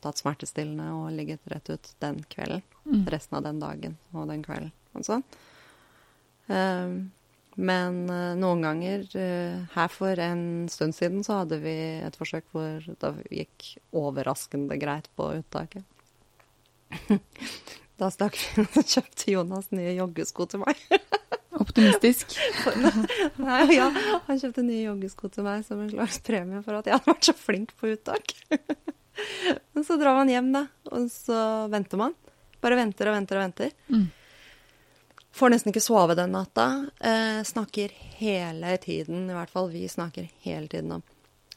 tatt smertestillende og ligget rett ut den kvelden. Resten av den dagen og den kvelden og sånn. Um, men eh, noen ganger eh, Her for en stund siden så hadde vi et forsøk hvor det gikk overraskende greit på uttaket. da stakk vi og kjøpte Jonas nye joggesko til meg. Optimistisk. Nei, ja, han kjøpte nye joggesko til meg som en slags premie for at jeg hadde vært så flink på uttak. Men så drar man hjem, da, og så venter man. Bare venter og venter og venter. Mm. Får nesten ikke sove den natta. Eh, snakker hele tiden, i hvert fall vi snakker hele tiden om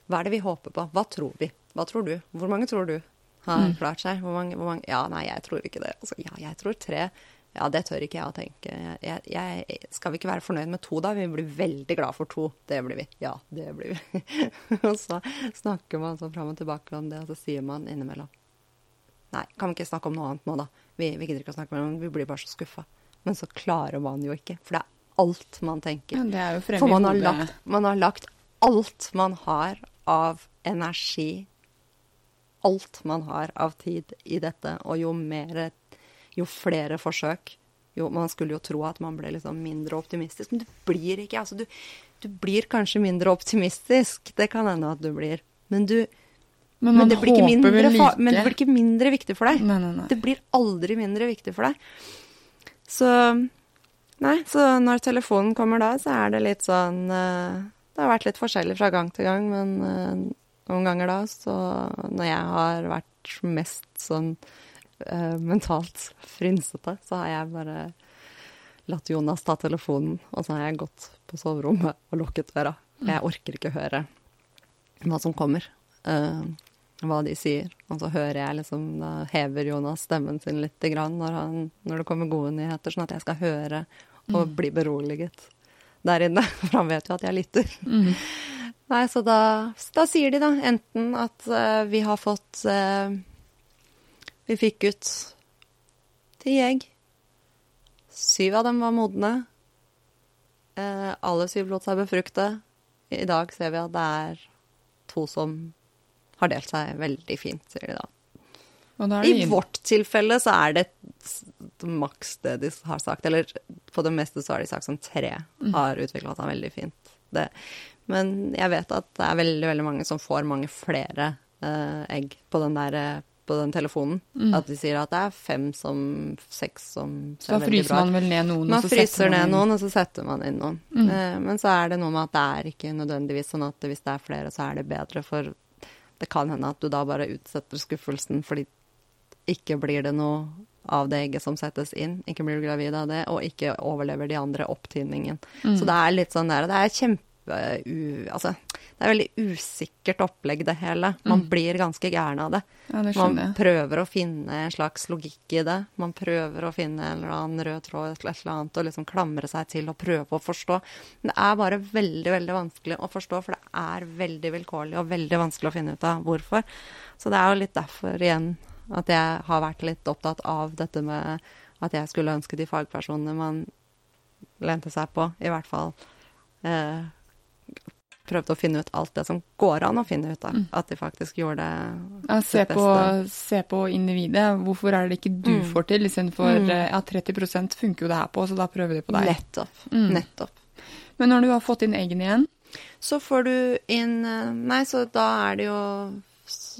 hva er det vi håper på? Hva tror vi? Hva tror du? Hvor mange tror du har klart seg? Hvor mange, hvor mange? Ja, nei, jeg tror ikke det. Altså, ja, jeg tror tre. Ja, det tør ikke jeg å tenke. Jeg, jeg, skal vi ikke være fornøyd med to, da? Vi blir veldig glad for to. Det blir vi. Ja, det blir vi. og så snakker man sånn fram og tilbake om det, og så sier man innimellom Nei, kan vi ikke snakke om noe annet nå, da? Vi, vi gidder ikke å snakke om det, vi blir bare så skuffa. Men så klarer man jo ikke, for det er alt man tenker. Ja, det er jo For man har, lagt, man har lagt alt man har av energi, alt man har av tid i dette, og jo mer Jo flere forsøk jo, Man skulle jo tro at man ble liksom mindre optimistisk, men du blir ikke altså du, du blir kanskje mindre optimistisk, det kan hende at du blir, men du Men men det, blir ikke mindre, like. men det blir ikke mindre viktig for deg. Nei, nei, nei. Det blir aldri mindre viktig for deg. Så Nei, så når telefonen kommer da, så er det litt sånn eh, Det har vært litt forskjellig fra gang til gang, men eh, noen ganger da, så Når jeg har vært mest sånn uh, mentalt frynsete, så har jeg bare latt Jonas ta telefonen, og så har jeg gått på soverommet og lukket døra. Jeg orker ikke høre hva som kommer. uh, hva de sier. Og så hører jeg liksom Da hever Jonas stemmen sin litt grann når, han, når det kommer gode nyheter, sånn at jeg skal høre og bli beroliget der inne. For han vet jo at jeg lytter. Nei, så da, da sier de da enten at uh, vi har fått uh, Vi fikk ut ti egg. Syv av dem var modne. Uh, alle syv lot seg befrukte. I dag ser vi at det er to som har delt seg veldig fint, sier de da. Da I inn- vårt tilfelle så er det maks det de har sagt. Eller på det meste så har de sagt som tre har utvikla seg veldig fint. Det. Men jeg vet at det er veldig, veldig mange som får mange flere eh, egg på den der eh, på den telefonen. At de sier at det er fem som seks som Så da ser veldig fryser bra ut. man vel ned noen, Man og så fryser man ned noen, og så setter man inn noen. Eh, Men så er det noe med at det er ikke nødvendigvis sånn at hvis det er flere, så er det bedre. For det kan hende at du da bare utsetter skuffelsen fordi ikke blir det noe av det egget som settes inn. Ikke blir du gravid av det, og ikke overlever de andre opptidningen. Mm. Så det er litt sånn der Det er kjempe... U, altså, det er veldig usikkert opplegg, det hele. Man blir ganske gæren av det. Mm. Ja, det Man prøver å finne en slags logikk i det. Man prøver å finne en eller annen rød tråd et eller annet og liksom klamre seg til og prøve å forstå. Men det er bare veldig, veldig vanskelig å forstå, for det er veldig vilkårlig og veldig vanskelig å finne ut av hvorfor. Så det er jo litt derfor igjen at jeg har vært litt opptatt av dette med at jeg skulle ønske de fagpersonene man lente seg på, i hvert fall eh, prøvde å finne ut alt det som går an å finne ut av. At de faktisk gjorde det Ja, se, sitt på, beste. se på individet. Hvorfor er det ikke du Mm. får til, istedenfor mm. ja, 30 funker jo det her på, så da prøver de på deg. Nettopp. Mm. Nettopp. Men når du har fått inn eggene igjen, Så får du inn eh, Nei, så da er det jo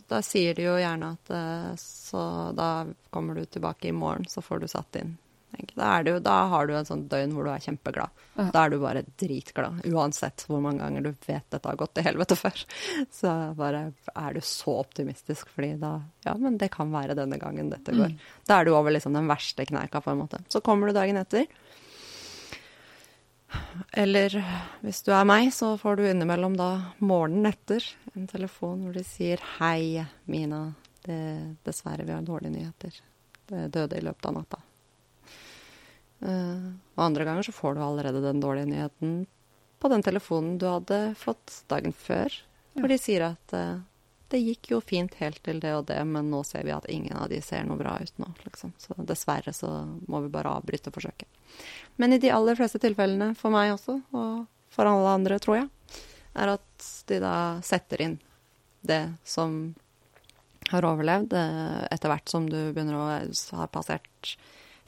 Da sier de jo gjerne at eh, Så da kommer du tilbake i morgen, så får du satt inn. Da, det da har du en sånn døgn hvor du er kjempeglad. Ja. Da er du bare dritglad, uansett hvor mange ganger du vet dette har gått til helvete før. Så bare er du så optimistisk, fordi da Ja, men det kan være denne gangen dette går. Mm. Da er du over liksom den verste kneika, på en måte. Så kommer du dagen etter. Eller hvis du er meg, så får du innimellom da morgenen etter en telefon hvor de sier 'Hei, Mina. Det, dessverre, vi har dårlige nyheter. Det døde i løpet av natta'. Uh, og andre ganger så får du allerede den dårlige nyheten på den telefonen du hadde fått dagen før, hvor de sier at uh, det gikk jo fint helt til det og det, men nå ser vi at ingen av de ser noe bra ut nå, liksom. Så dessverre så må vi bare avbryte forsøket. Men i de aller fleste tilfellene, for meg også, og for alle andre, tror jeg, er at de da setter inn det som har overlevd, eh, etter hvert som du begynner å ha passert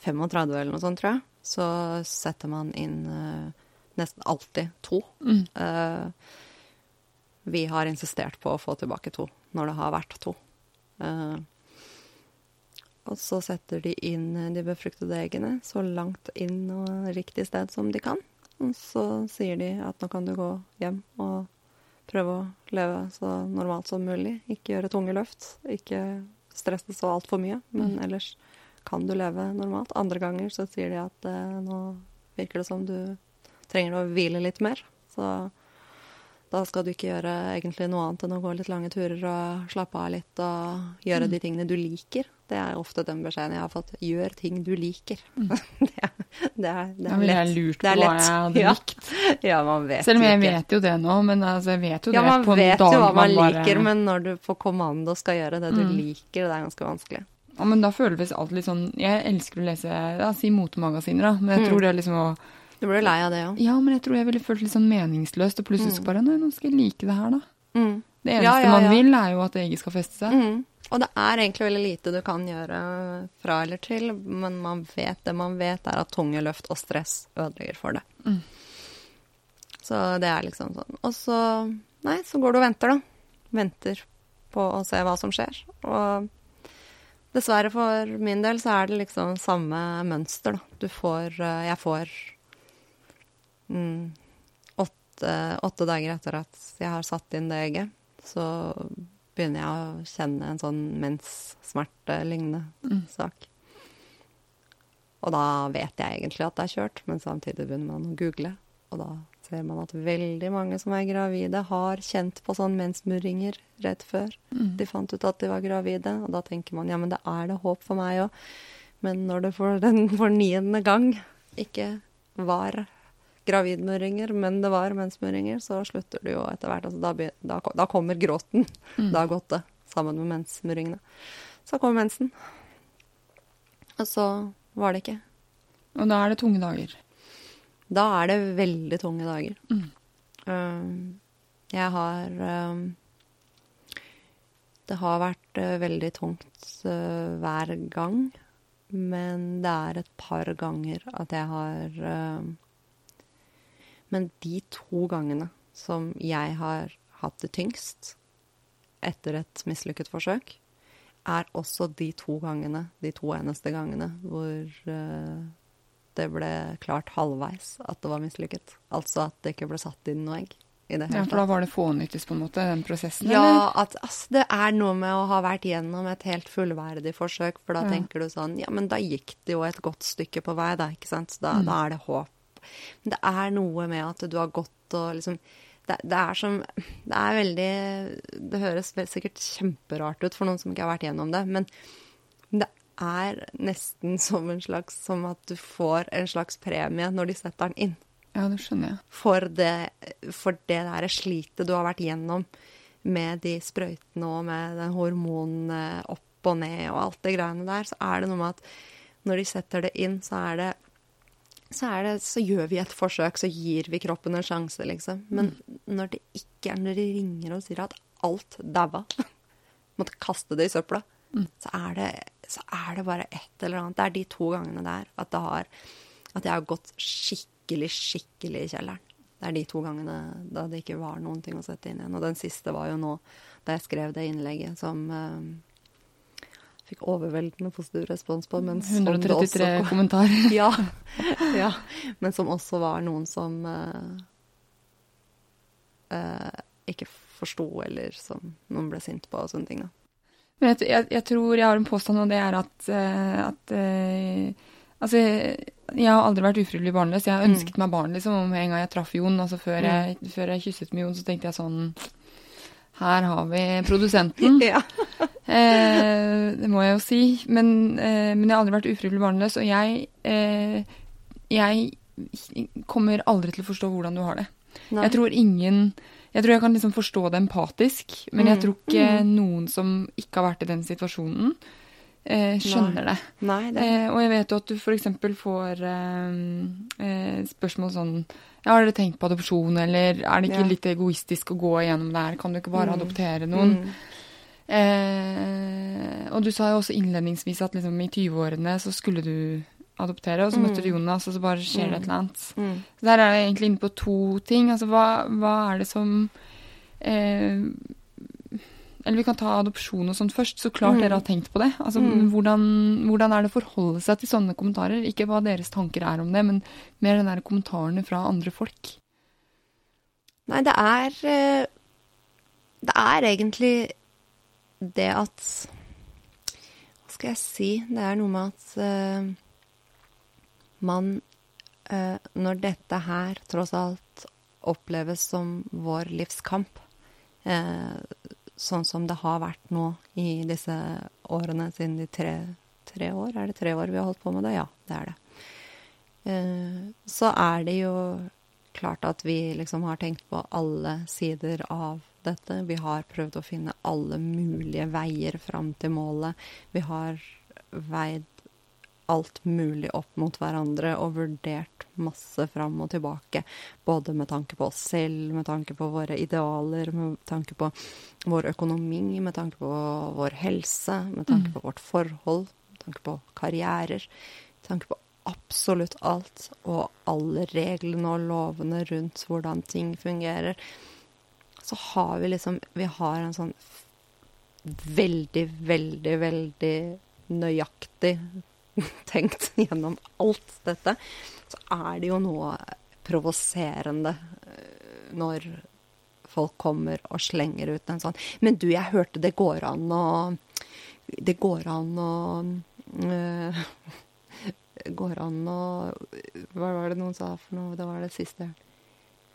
35 eller noe sånt, tror jeg, så setter man inn uh, nesten alltid to. Mm. Uh, vi har insistert på å få tilbake to når det har vært to. Uh, og så setter de inn de befruktede eggene så langt inn og riktig sted som de kan. Og så sier de at nå kan du gå hjem og prøve å leve så normalt som mulig. Ikke gjøre tunge løft. Ikke stresse så altfor mye. Men mm. ellers kan du leve normalt. Andre ganger så sier de at eh, nå virker det som du trenger å hvile litt mer. Så da skal du ikke gjøre egentlig noe annet enn å gå litt lange turer og slappe av litt og gjøre mm. de tingene du liker. Det er ofte den beskjeden jeg har fått. Gjør ting du liker. Mm. det, er, det, er, det er lett. Jeg lurt på hva jeg hadde ja. likt. Ja, man vet Selv om jeg ikke. vet jo det nå, men altså, jeg vet jo ja, det dag man vet jo hva man, man bare... liker, men når du på kommando skal gjøre det du mm. liker, det er ganske vanskelig. Ja, men da føles alt litt sånn Jeg elsker å lese ja, si motemagasiner, da, men jeg mm. tror det er liksom å du ble lei av det òg? Ja, men jeg tror jeg ville følt litt sånn meningsløst. Og plutselig mm. bare Nei, nå skal jeg like det her, da. Mm. Det eneste ja, ja, ja. man vil, er jo at eget skal feste seg. Mm. Og det er egentlig veldig lite du kan gjøre fra eller til, men man vet det man vet, er at tunge løft og stress ødelegger for det. Mm. Så det er liksom sånn. Og så Nei, så går du og venter, da. Venter på å se hva som skjer. Og dessverre for min del så er det liksom samme mønster, da. Du får eh, Jeg får mm, åtte, åtte, dager etter at jeg har satt inn det egget, så begynner jeg å kjenne en sånn menssmerte-lignende mm. sak. Og da vet jeg egentlig at det er kjørt, men samtidig begynner man å google. Og da ser man at veldig mange som er gravide, har kjent på sånn mensmurringer rett før. Mm. De fant ut at de var gravide, og da tenker man ja, men det er det håp for meg òg. Men når det for den for niende gang ikke var gravidmurringer, men det var mensmurringer, så slutter du jo etter hvert. Altså, da, da, da, kommer gråten. Mm. Da har gått det, sammen med mensmurringene. Så kommer mensen. Og så var det ikke. Og da er det tunge dager? Da er det veldig tunge dager. Mm. Um, jeg har um, Det har vært uh, veldig tungt uh, hver gang. Men det er et par ganger at jeg har uh, men de to gangene som jeg har hatt det tyngst etter et mislykket forsøk, er også de to gangene, de to eneste gangene, hvor uh, det ble klart halvveis at det var mislykket. Altså at det ikke ble satt inn noe egg. ja, For da var det fånyttes, på en måte, den prosessen? Ja, at altså, det er noe med å ha vært gjennom et helt fullverdig forsøk. For da ja. tenker du sånn Ja, men da gikk det jo et godt stykke på vei, da, ikke sant. Da, mm. da er det håp. Men det er noe med at du har gått og liksom det, det, er som Det er veldig Det høres sikkert kjemperart ut for noen som ikke har vært gjennom det, men er nesten som en slags Som at du får en slags premie når de setter den inn. Ja, det skjønner jeg. For det, for det der slitet du har vært gjennom med de sprøytene og med den hormonen opp og ned og alt det greiene der, så er det noe med at når de setter det inn, så er det så, det, så, gjør vi et forsøk, så gir vi kroppen en sjanse, liksom. Men mm. når det ikke er Når de ringer og sier at alt daua, måtte kaste det i søpla, mm. så, er det, så, er det, bare et eller annet. Det er de to gangene der at, det har, at jeg har gått skikkelig, skikkelig i kjelleren. Det er de to gangene da det ikke var noen ting å sette inn igjen. Og den siste var jo nå, da jeg skrev det innlegget som uh, fikk overveldende positiv respons på. Men 133 også, kommentarer. ja, ja, Men som også var noen som uh, uh, ikke forsto, eller som noen ble sint på og sånne ting. da. Men jeg, jeg, jeg, tror jeg har en påstand, og det er at, uh, at Altså, jeg har aldri vært ufrivillig barnløs. Jeg har ønsket meg barn liksom, med en gang jeg traff Jon. Altså, før, jeg, før jeg kysset med Jon, så tenkte jeg sånn Her har vi produsenten. Ja. Eh, det må jeg jo si. Men, eh, men jeg har aldri vært ufrivillig barnløs, og jeg eh, Jeg kommer aldri til å forstå hvordan du har det. Nei. Jeg tror ingen Jeg tror jeg kan liksom forstå det empatisk, men jeg Mm. tror ikke noen som ikke har vært i den situasjonen, eh, skjønner det. Nei, det Eh, og jeg vet jo at du f.eks. får eh, eh, spørsmål sånn ja, Har dere tenkt på adopsjon, eller er det ikke Ja. litt egoistisk å gå igjennom det her? Kan du ikke bare Mm. adoptere noen? Mm. Eh, og du sa jo også innledningsvis at liksom i 20-årene så skulle du adoptere, og så møtte du Jonas, og så bare skjer det et eller annet. Mm. Så der er jeg egentlig inne på to ting. Altså hva, hva er det som eh, Eller vi kan ta adopsjon og sånt først. Så klart Mm. dere har tenkt på det. Altså Mm. hvordan, hvordan er det å forholde seg til sånne kommentarer? Ikke hva deres tanker er om det, men mer den der kommentarene fra andre folk. Nei, det er eh, Det er egentlig det at Hva skal jeg si? Det er noe med at eh, man eh, Når dette her tross alt oppleves som vår livskamp, eh, sånn som det har vært nå i disse årene siden de tre, tre år Er det tre år vi har holdt på med det? Ja, det er det. Eh, så er det jo klart at vi liksom har tenkt på alle sider av dette. Vi har prøvd å finne alle mulige veier fram til målet. Vi har veid alt mulig opp mot hverandre og vurdert masse fram og tilbake. Både med tanke på oss selv, med tanke på våre idealer, med tanke på vår økonomi, med tanke på vår helse, med tanke på vårt forhold, med tanke på karrierer, med tanke på absolutt alt, og alle reglene og lovene rundt hvordan ting fungerer, så har vi liksom Vi har en sånn veldig, veldig, veldig nøyaktig tenkt gjennom alt dette, så er det jo noe provoserende eh, når folk kommer og slenger ut en sånn Men du, jeg hørte det går an å Det går an å øh, går an å Hva var det noen sa for noe? Det var det siste.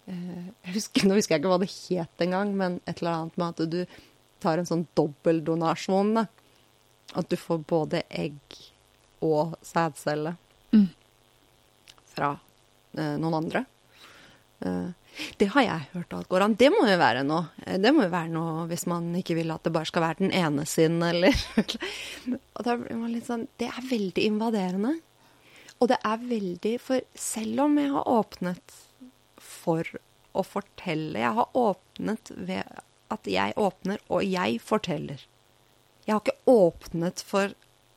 Eh, Jeg husker, nå husker jeg ikke hva det het engang, men et eller annet med at du tar en sånn dobbeldonasjon. da. At du får både egg og sædcelle Mm. fra eh, noen andre. Eh, det har jeg hørt at går an. Det må jo være noe. Eh, Det må jo være noe hvis man ikke vil at det bare skal være den ene sin, eller Og da blir man litt sånn Det er veldig invaderende. Og det er veldig For selv om jeg har åpnet for å fortelle Jeg har åpnet ved at jeg åpner, og jeg forteller. Jeg har ikke åpnet for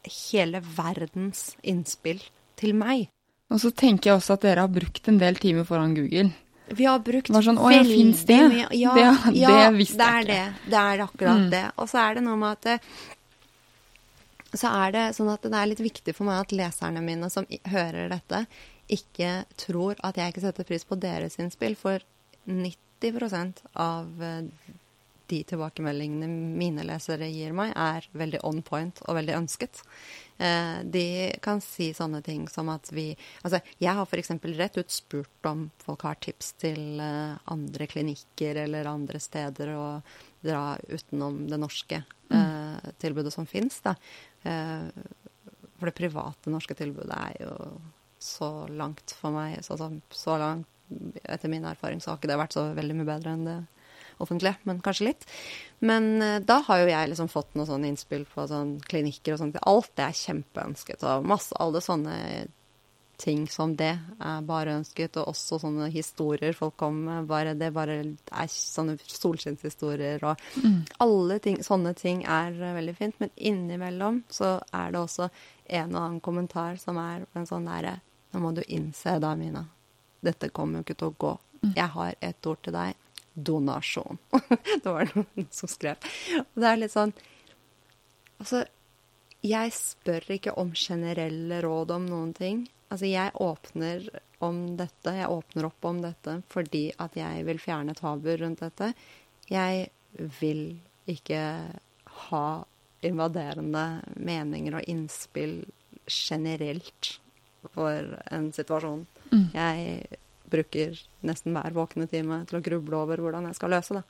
hele verdens innspill til meg. Og så tenker jeg også at dere har brukt en del timer foran Google. Vi har brukt sånn, «Å ja, finnes det?» mye Ja, Det- ja, det visste det jeg ikke. det. Det er akkurat Mm. det. Og så er det noe med at det, så er det sånn at det er litt viktig for meg at leserne mine som hører dette, ikke tror at jeg ikke setter pris på deres innspill, for 90% av eh, de tilbakemeldingene mine lesere gir meg, er veldig on point og veldig ønsket. Eh, de kan si sånne ting som at vi Altså, jeg har f.eks. rett ut spurt om folk har tips til eh, andre klinikker eller andre steder å dra utenom det norske eh, tilbudet som fins, da. Eh, for det private norske tilbudet er jo så langt for meg. Så, så, så langt, etter min erfaring, så har ikke det vært så veldig mye bedre enn det offentlige, men kanskje litt. Men eh, da har jo jeg liksom fått noen sånne innspill på sånn klinikker og sånt. Alt det er kjempeønsket, og masse alle sånne ting som det er bare ønsket, og også sånne historier folk kommer med. Bare, det bare er sånne solskinnshistorier, og alle ting, sånne ting er eh, veldig fint. Men innimellom så er det også en og annen kommentar som er en sånn derre Nå må du innse da, Mina. Dette kommer jo ikke til å gå. Jeg har et ord til deg. Donasjon. det var noen som skrev. Og det er litt sånn Altså, jeg spør ikke om generelle råd om noen ting. Altså, jeg åpner om dette, jeg åpner opp om dette fordi at jeg vil fjerne tabuer rundt dette. Jeg vil ikke ha invaderende meninger og innspill generelt for en situasjon. Mm. Jeg bruker nesten hver våkne time til å gruble over hvordan jeg skal løse det.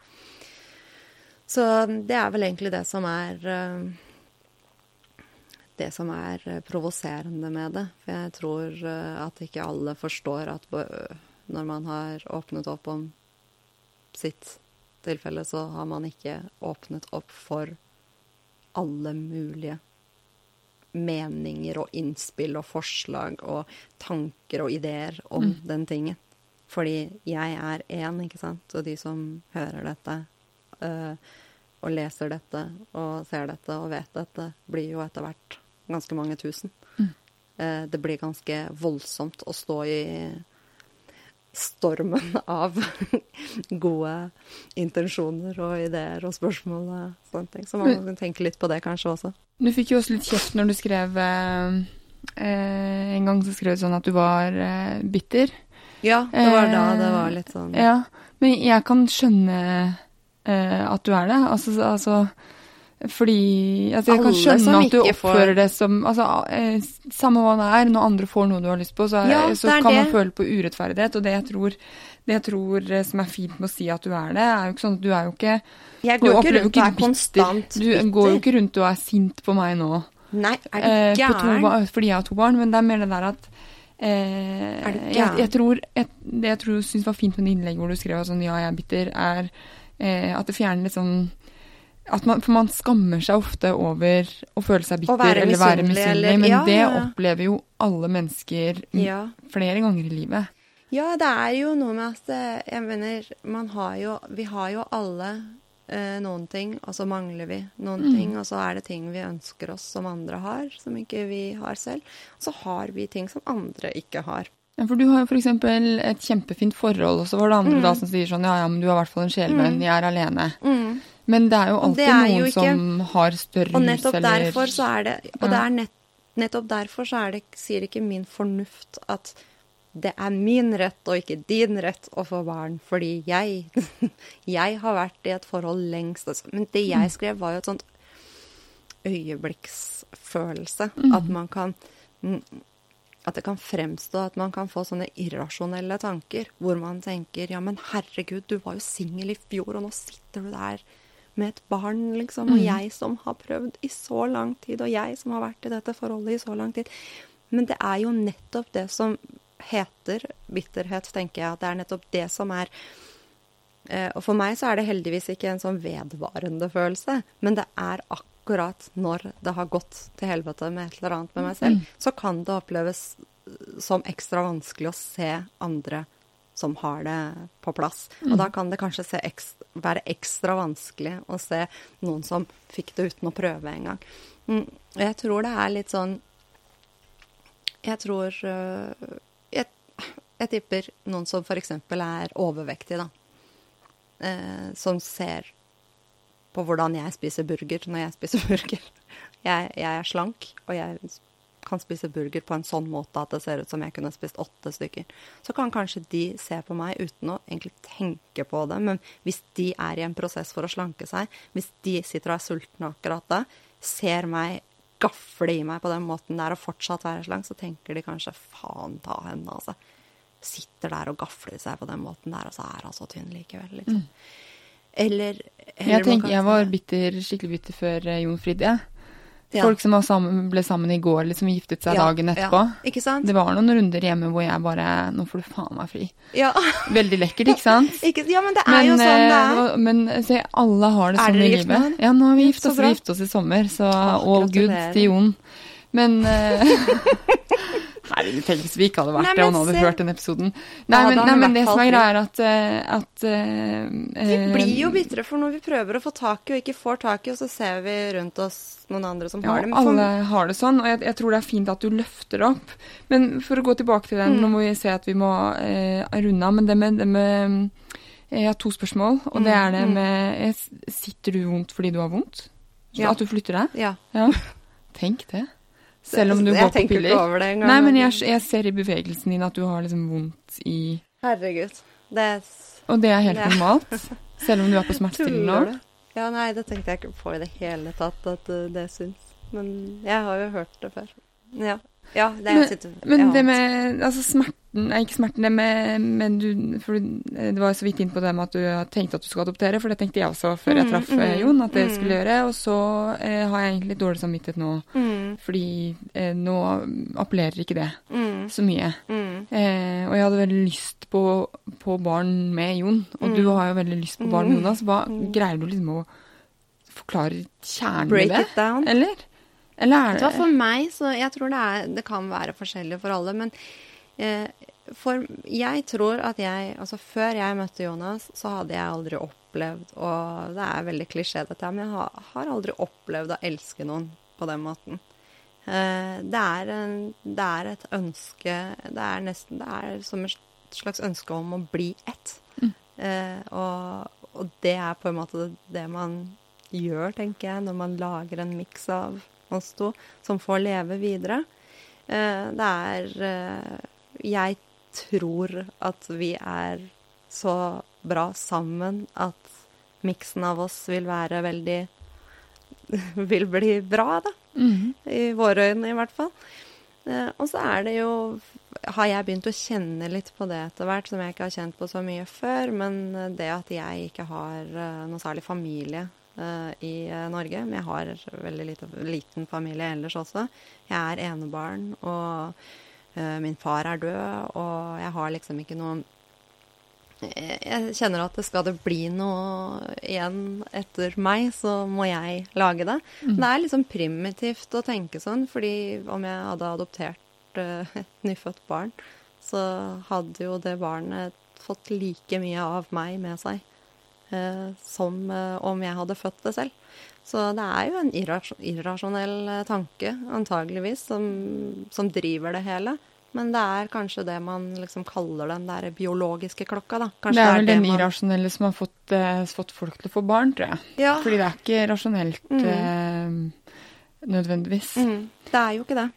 Så det er vel egentlig det som er eh, det som er provoserende med det. For jeg tror eh, at ikke alle forstår at når man har åpnet opp om sitt tilfelle, så har man ikke åpnet opp for alle mulige meninger og innspill og forslag og tanker og ideer om den tingen. Fordi jeg er én, ikke sant? Og de som hører dette øh, og leser dette og ser dette og vet dette, blir jo etter hvert ganske mange tusen. Eh, det blir ganske voldsomt å stå i stormen av gode intensjoner og ideer og spørsmål og sånne ting. Så man må tenke litt på det kanskje også. Du fikk jo også litt kjeft når du skrev eh, eh, En gang så skrev du sånn at du var eh, bitter. Ja, det var da det var litt sånn Ja, men jeg kan skjønne eh, at du er det. Altså, altså fordi altså Jeg kan skjønne at du oppfører får- det som altså, eh, Samme hva det er, når andre får noe du har lyst på, så, Ja, så det kan man føle på urettferdighet. Og det jeg tror det jeg tror eh, som er fint med å si at du er det, er jo ikke sånn at du er jo ikke Jeg du går ikke jo rundt og er bitter. konstant Du bitter. går jo ikke rundt og er sint på meg nå. Nei, er du Eh, gæren? ba- fordi jeg har to barn, men det er mer det der at eh, jeg, jeg tror, jeg, Det jeg tror syns var fint med det innlegget hvor du skrev sånn ja, jeg er bitter, er eh, at det fjerner litt sånn man, For man skammer seg ofte over å føle seg bitter være eller være misunnelig, men ja, det opplever jo alle mennesker Ja. flere ganger i livet. Ja, det er jo noe med at eh, Jeg mener, man har jo Vi har jo alle eh, noen ting, og så mangler vi noen Mm. ting. Og så er det ting vi ønsker oss som andre har, som ikke vi har selv. Og så har vi ting som andre ikke har. Ja, for du har jo f.eks. et kjempefint forhold, og så var det andre Mm. da som sier sånn ja, ja, men du har i hvert fall en sjelvenn, jeg er alene. Men det er jo alltid er jo noen ikke- som har større Og hus nettopp eller derfor så er det Og det er nett, nettopp derfor så er det, sier ikke min fornuft at det er min rett og ikke din rett å få barn, fordi jeg Jeg har vært i et forhold lengst. altså. Men det jeg skrev, var jo et sånt øyeblikksfølelse. At man kan mm, At det kan fremstå at man kan få sånne irrasjonelle tanker, hvor man tenker ja, men herregud, du var jo singel i fjor, og nå sitter du der med et barn, liksom. Og jeg som har prøvd i så lang tid, og jeg som har vært i dette forholdet i så lang tid. Men det er jo nettopp det som heter bitterhet, tenker jeg. At det er nettopp det som er eh, Og for meg så er det heldigvis ikke en sånn vedvarende følelse, men det er akkurat når det har gått til helvete med et eller annet med meg selv, så kan det oppleves som ekstra vanskelig å se andre som har det på plass. Og da kan det kanskje se eks- være ekstra vanskelig å se noen som fikk det uten å prøve engang. Mm, jeg tror det er litt sånn Jeg tror øh, jeg, tipper noen som f.eks. er overvektig, da. Eh, som ser på hvordan jeg spiser burger når jeg spiser burger. Jeg, jeg er slank, og jeg kan spise burger på en sånn måte at det ser ut som jeg kunne spist åtte stykker. Så kan kanskje de se på meg uten å egentlig tenke på det, men hvis de er i en prosess for å slanke seg, hvis de sitter og er sultne akkurat da, ser meg gafle i meg på den måten der og fortsatt være slank, så tenker de kanskje faen ta henne, altså. Sitter der og gafler seg på den måten der, og så er hun så tynn likevel, liksom. Eller, eller Jeg tenker jeg var bitter, skikkelig bitter før eh, Jon Frid, jeg. Ja. Folk som sammen, ble sammen i går, liksom giftet seg Ja, dagen etterpå. Ja, ikke sant? Det var noen runder hjemme hvor jeg bare Nå får du faen meg fri. Ja. Veldig lekkert, ikke sant? ikke, ja, men det er jo sånn det eh, er. og- Men se, alle har det sånn i med livet. Ja, nå har vi gift oss, vi giftet oss i sommer, så all good til Jon. Men eh, Herregud, tenk hvis vi ikke hadde vært Nei, det, og nå hadde hørt den episoden. Nei, ja, men, nei, men det som er greia, er at, eh, at uh, Vi eh, blir jo bitre for når vi prøver å få tak i og ikke får tak i, og så ser vi rundt oss noen andre som Ja, har det. Ja, alle alle har det sånn, og jeg, jeg tror det er fint at du løfter det opp. Men for å gå tilbake til den, Mm. nå må vi se at vi må uh, runde av, men det med, det med Jeg har to spørsmål, og det er det Mm, med eh, Sitter du vondt fordi du har vondt? Så Ja. At du flytter deg? Ja. Ja. Tenk det. Selv om du går på piller. ikke over det engang, Nei, men men- jeg, jeg ser i bevegelsen din at du har liksom vondt i Herregud. Det er Og det er helt Ja. normalt? Selv om du er på smertestillende nå? Ja, nei, det tenkte jeg ikke på i det hele tatt, at uh, det syns. Men jeg har jo hørt det før. Ja. Ja, det er Men, sitt- men det med altså smerten Nei, ikke smerten, det med men du, du- Det var så vidt inn på det med at du tenkte at du skulle adoptere, for det tenkte jeg også før jeg Mm, traff mm, mm, Jon, at det mm. skulle gjøre. Og så eh, har jeg egentlig litt dårlig samvittighet nå, Mm, fordi eh, nå appellerer ikke det mm, så mye. Eh, og jeg hadde veldig lyst på, på barn med Jon, og du har jo veldig lyst på barn med. Jonas. Hva greier du liksom å forklare kjernen Break i det? it down. Eller? Eller er det for meg, så jeg tror det, er, det kan være forskjellig for alle, men eh, for jeg tror at jeg Altså før jeg møtte Jonas, så hadde jeg aldri opplevd Og det er veldig klisjé dette, men jeg har, har aldri opplevd å elske noen på den måten. Eh, det, er en, det er et ønske Det er nesten Det er som et slags ønske om å bli ett. Eh, og, og det er på en måte det, det man gjør, tenker jeg, når man lager en miks av oss to som får leve videre. Eh, det er eh, Jeg tror at vi er så bra sammen at miksen av oss vil være veldig Vil bli bra, da. Mhm. I våre øyne, i hvert fall. Eh, og så er det jo Har jeg begynt å kjenne litt på det etter hvert, som jeg ikke har kjent på så mye før. Men det at jeg ikke har noe særlig familie i eh, Norge Men jeg har veldig lite, liten familie ellers også. Jeg er enebarn, og uh, min far er død, og jeg har liksom ikke noe jeg kjenner at skal det bli noe igjen etter meg, så må jeg lage det. Mm. Det er liksom primitivt å tenke sånn, fordi om jeg hadde adoptert eh, et nyfødt barn, så hadde jo det barnet fått like mye av meg med seg eh, som eh, om jeg hadde født det selv. Så det er jo en irrasjonell eh, tanke, antageligvis, som, som driver det hele. Men det er kanskje det man liksom kaller den der biologiske klokka, da. Kanskje det er vel den man- irrasjonelle som har fått, eh, fått folk til å få barn, tror jeg. Ja. Fordi det er ikke rasjonelt Mm. eh, nødvendigvis. Mm, det er jo ikke det.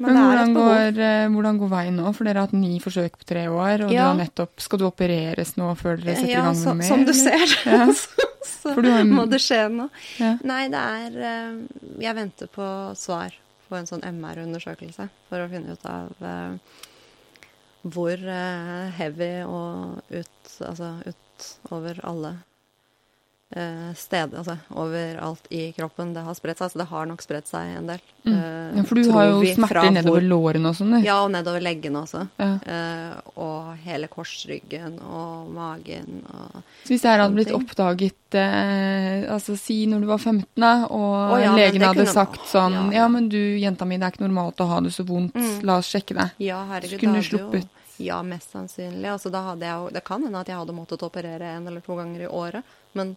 Men, Men hvordan går, eh, hvordan går veien nå? For dere har hatt ni forsøk på tre år, og du Ja. har nettopp Skal du opereres nå før dere setter i gang så, med mer? som du ser, Ja. så, så du har må det skje noe. Ja. Nei, det er eh, Jeg venter på svar på en sånn MR-undersøkelse for å finne ut av eh, hvor heavy og ut Altså utover alle eh, steder, altså overalt i kroppen det har spredt seg. Så det har nok spredt seg en del. Mm. eh, Ja, for du tror har jo smerter nedover lårene og sånn. Ja, og nedover leggene også. Ja. Eh, og hele korsryggen og magen og Så hvis det her hadde blitt ting. oppdaget eh, altså si når du var 15, da, og oh, ja, legen hadde kunne- sagt sånn Ja, ja, men du, jenta mi, det er ikke normalt å ha det så vondt, Mm. la oss sjekke deg. Ja, herregud. Så kunne det du sluppet. Ja, mest sannsynlig. Altså, da hadde jeg, det kan hende at jeg hadde måttet operere en eller to ganger i året, men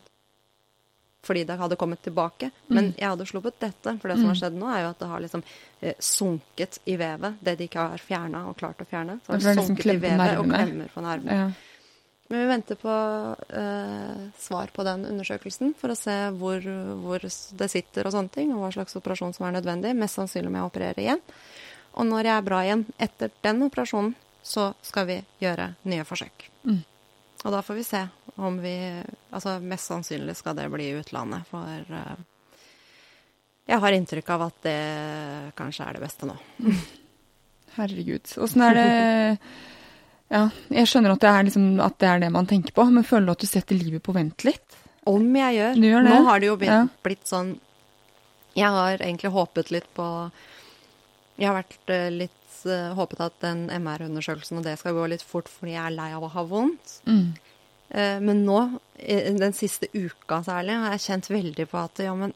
fordi det hadde kommet tilbake. Men Mm. jeg hadde sluppet dette, for det som har skjedd nå, er jo at det har liksom eh, sunket i vevet. Det de ikke har fjerna og klart å fjerne. Så det har det sunket liksom sunket i vevet og klemmer på nervene. Ja. Men vi venter på eh, svar på den undersøkelsen for å se hvor, hvor det sitter og sånne ting, og hva slags operasjon som er nødvendig. Mest sannsynlig må jeg operere igjen. Og når jeg er bra igjen etter den operasjonen, så skal vi gjøre nye forsøk. Mm. Og da får vi se om vi Altså mest sannsynlig skal det bli i utlandet, for uh, jeg har inntrykk av at det kanskje er det beste nå. Herregud. Åssen er det Ja, jeg skjønner at det, er liksom, at det er det man tenker på, men føler du at du setter livet på vent litt? Om jeg gjør. Du gjør det? Nå har det jo blitt, Ja. blitt sånn Jeg har egentlig håpet litt på Jeg har vært eh, litt eh, håpet at den MR-undersøkelsen og det skal gå litt fort fordi jeg er lei av å ha vondt. Mm. Eh, Men nå, den siste uka særlig, har jeg kjent veldig på at ja, men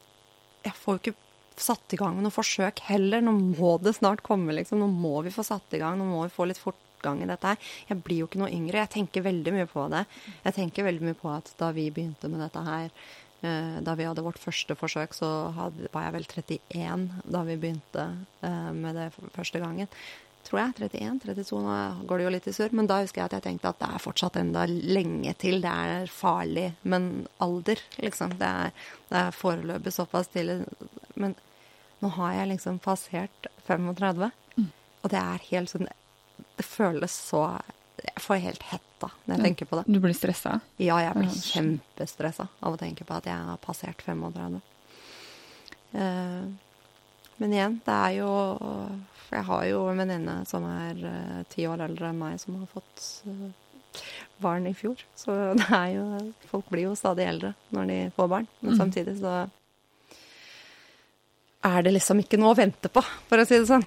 jeg får jo ikke satt i gang med noe forsøk heller. Nå må det snart komme, liksom. Nå må vi få satt i gang. Nå må vi få litt fortgang i dette her. Jeg blir jo ikke noe yngre. Jeg tenker veldig mye på det. Jeg tenker veldig mye på at da vi begynte med dette her, eh, da vi hadde vårt første forsøk, så var jeg vel 31 da vi begynte eh, med det første gangen. Tror jeg. 31, 32, nå går det jo litt i surr. Men da husker jeg at jeg tenkte at det er fortsatt enda lenge til. Det er farlig, men alder, liksom. Det er, det er foreløpig såpass tidlig. Men nå har jeg liksom passert 35, og det er helt sånn Det føles så Jeg får helt hetta når jeg Ja. tenker på det. Du blir stressa? Ja, jeg blir Ja, kjempestressa av å tenke på at jeg har passert 35. Eh, Men igjen, det er jo For jeg har jo en venninne som er eh, ti år eldre enn meg, som har fått eh, barn i fjor. Så det er jo Folk blir jo stadig eldre når de får barn. Men Mm. samtidig så er det liksom ikke noe å vente på, for å si det sånn.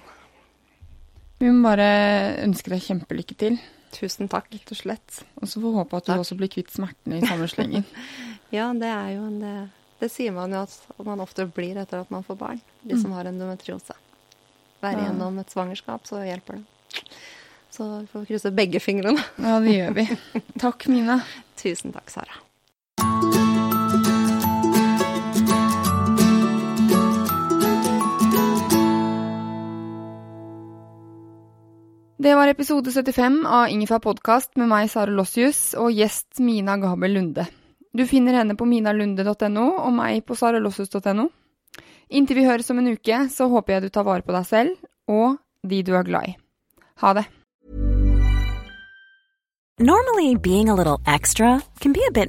Vi må bare ønske deg kjempelykke til, Tusen takk. rett og slett. Og så får vi håpe at du Takk. også blir kvitt smertene i samme slengen. Ja, det er jo en det, det sier man jo at man ofte blir etter at man får barn. De som har endometriose. Være gjennom et svangerskap, så hjelper det. Så vi får krysse begge fingrene. Ja, det gjør vi. Takk, Mina. Tusen takk, Sara. Det var episode 75 av Ingefær podkast med meg, Sara Lossius, og gjest Mina Gabel Lunde. Du finner henne på minalunde.no og meg på saralossus.no. Inntil vi høres om en uke, så håper jeg du tar vare på deg selv og de du er glad i. Ha det. Normally, being a little extra can be a bit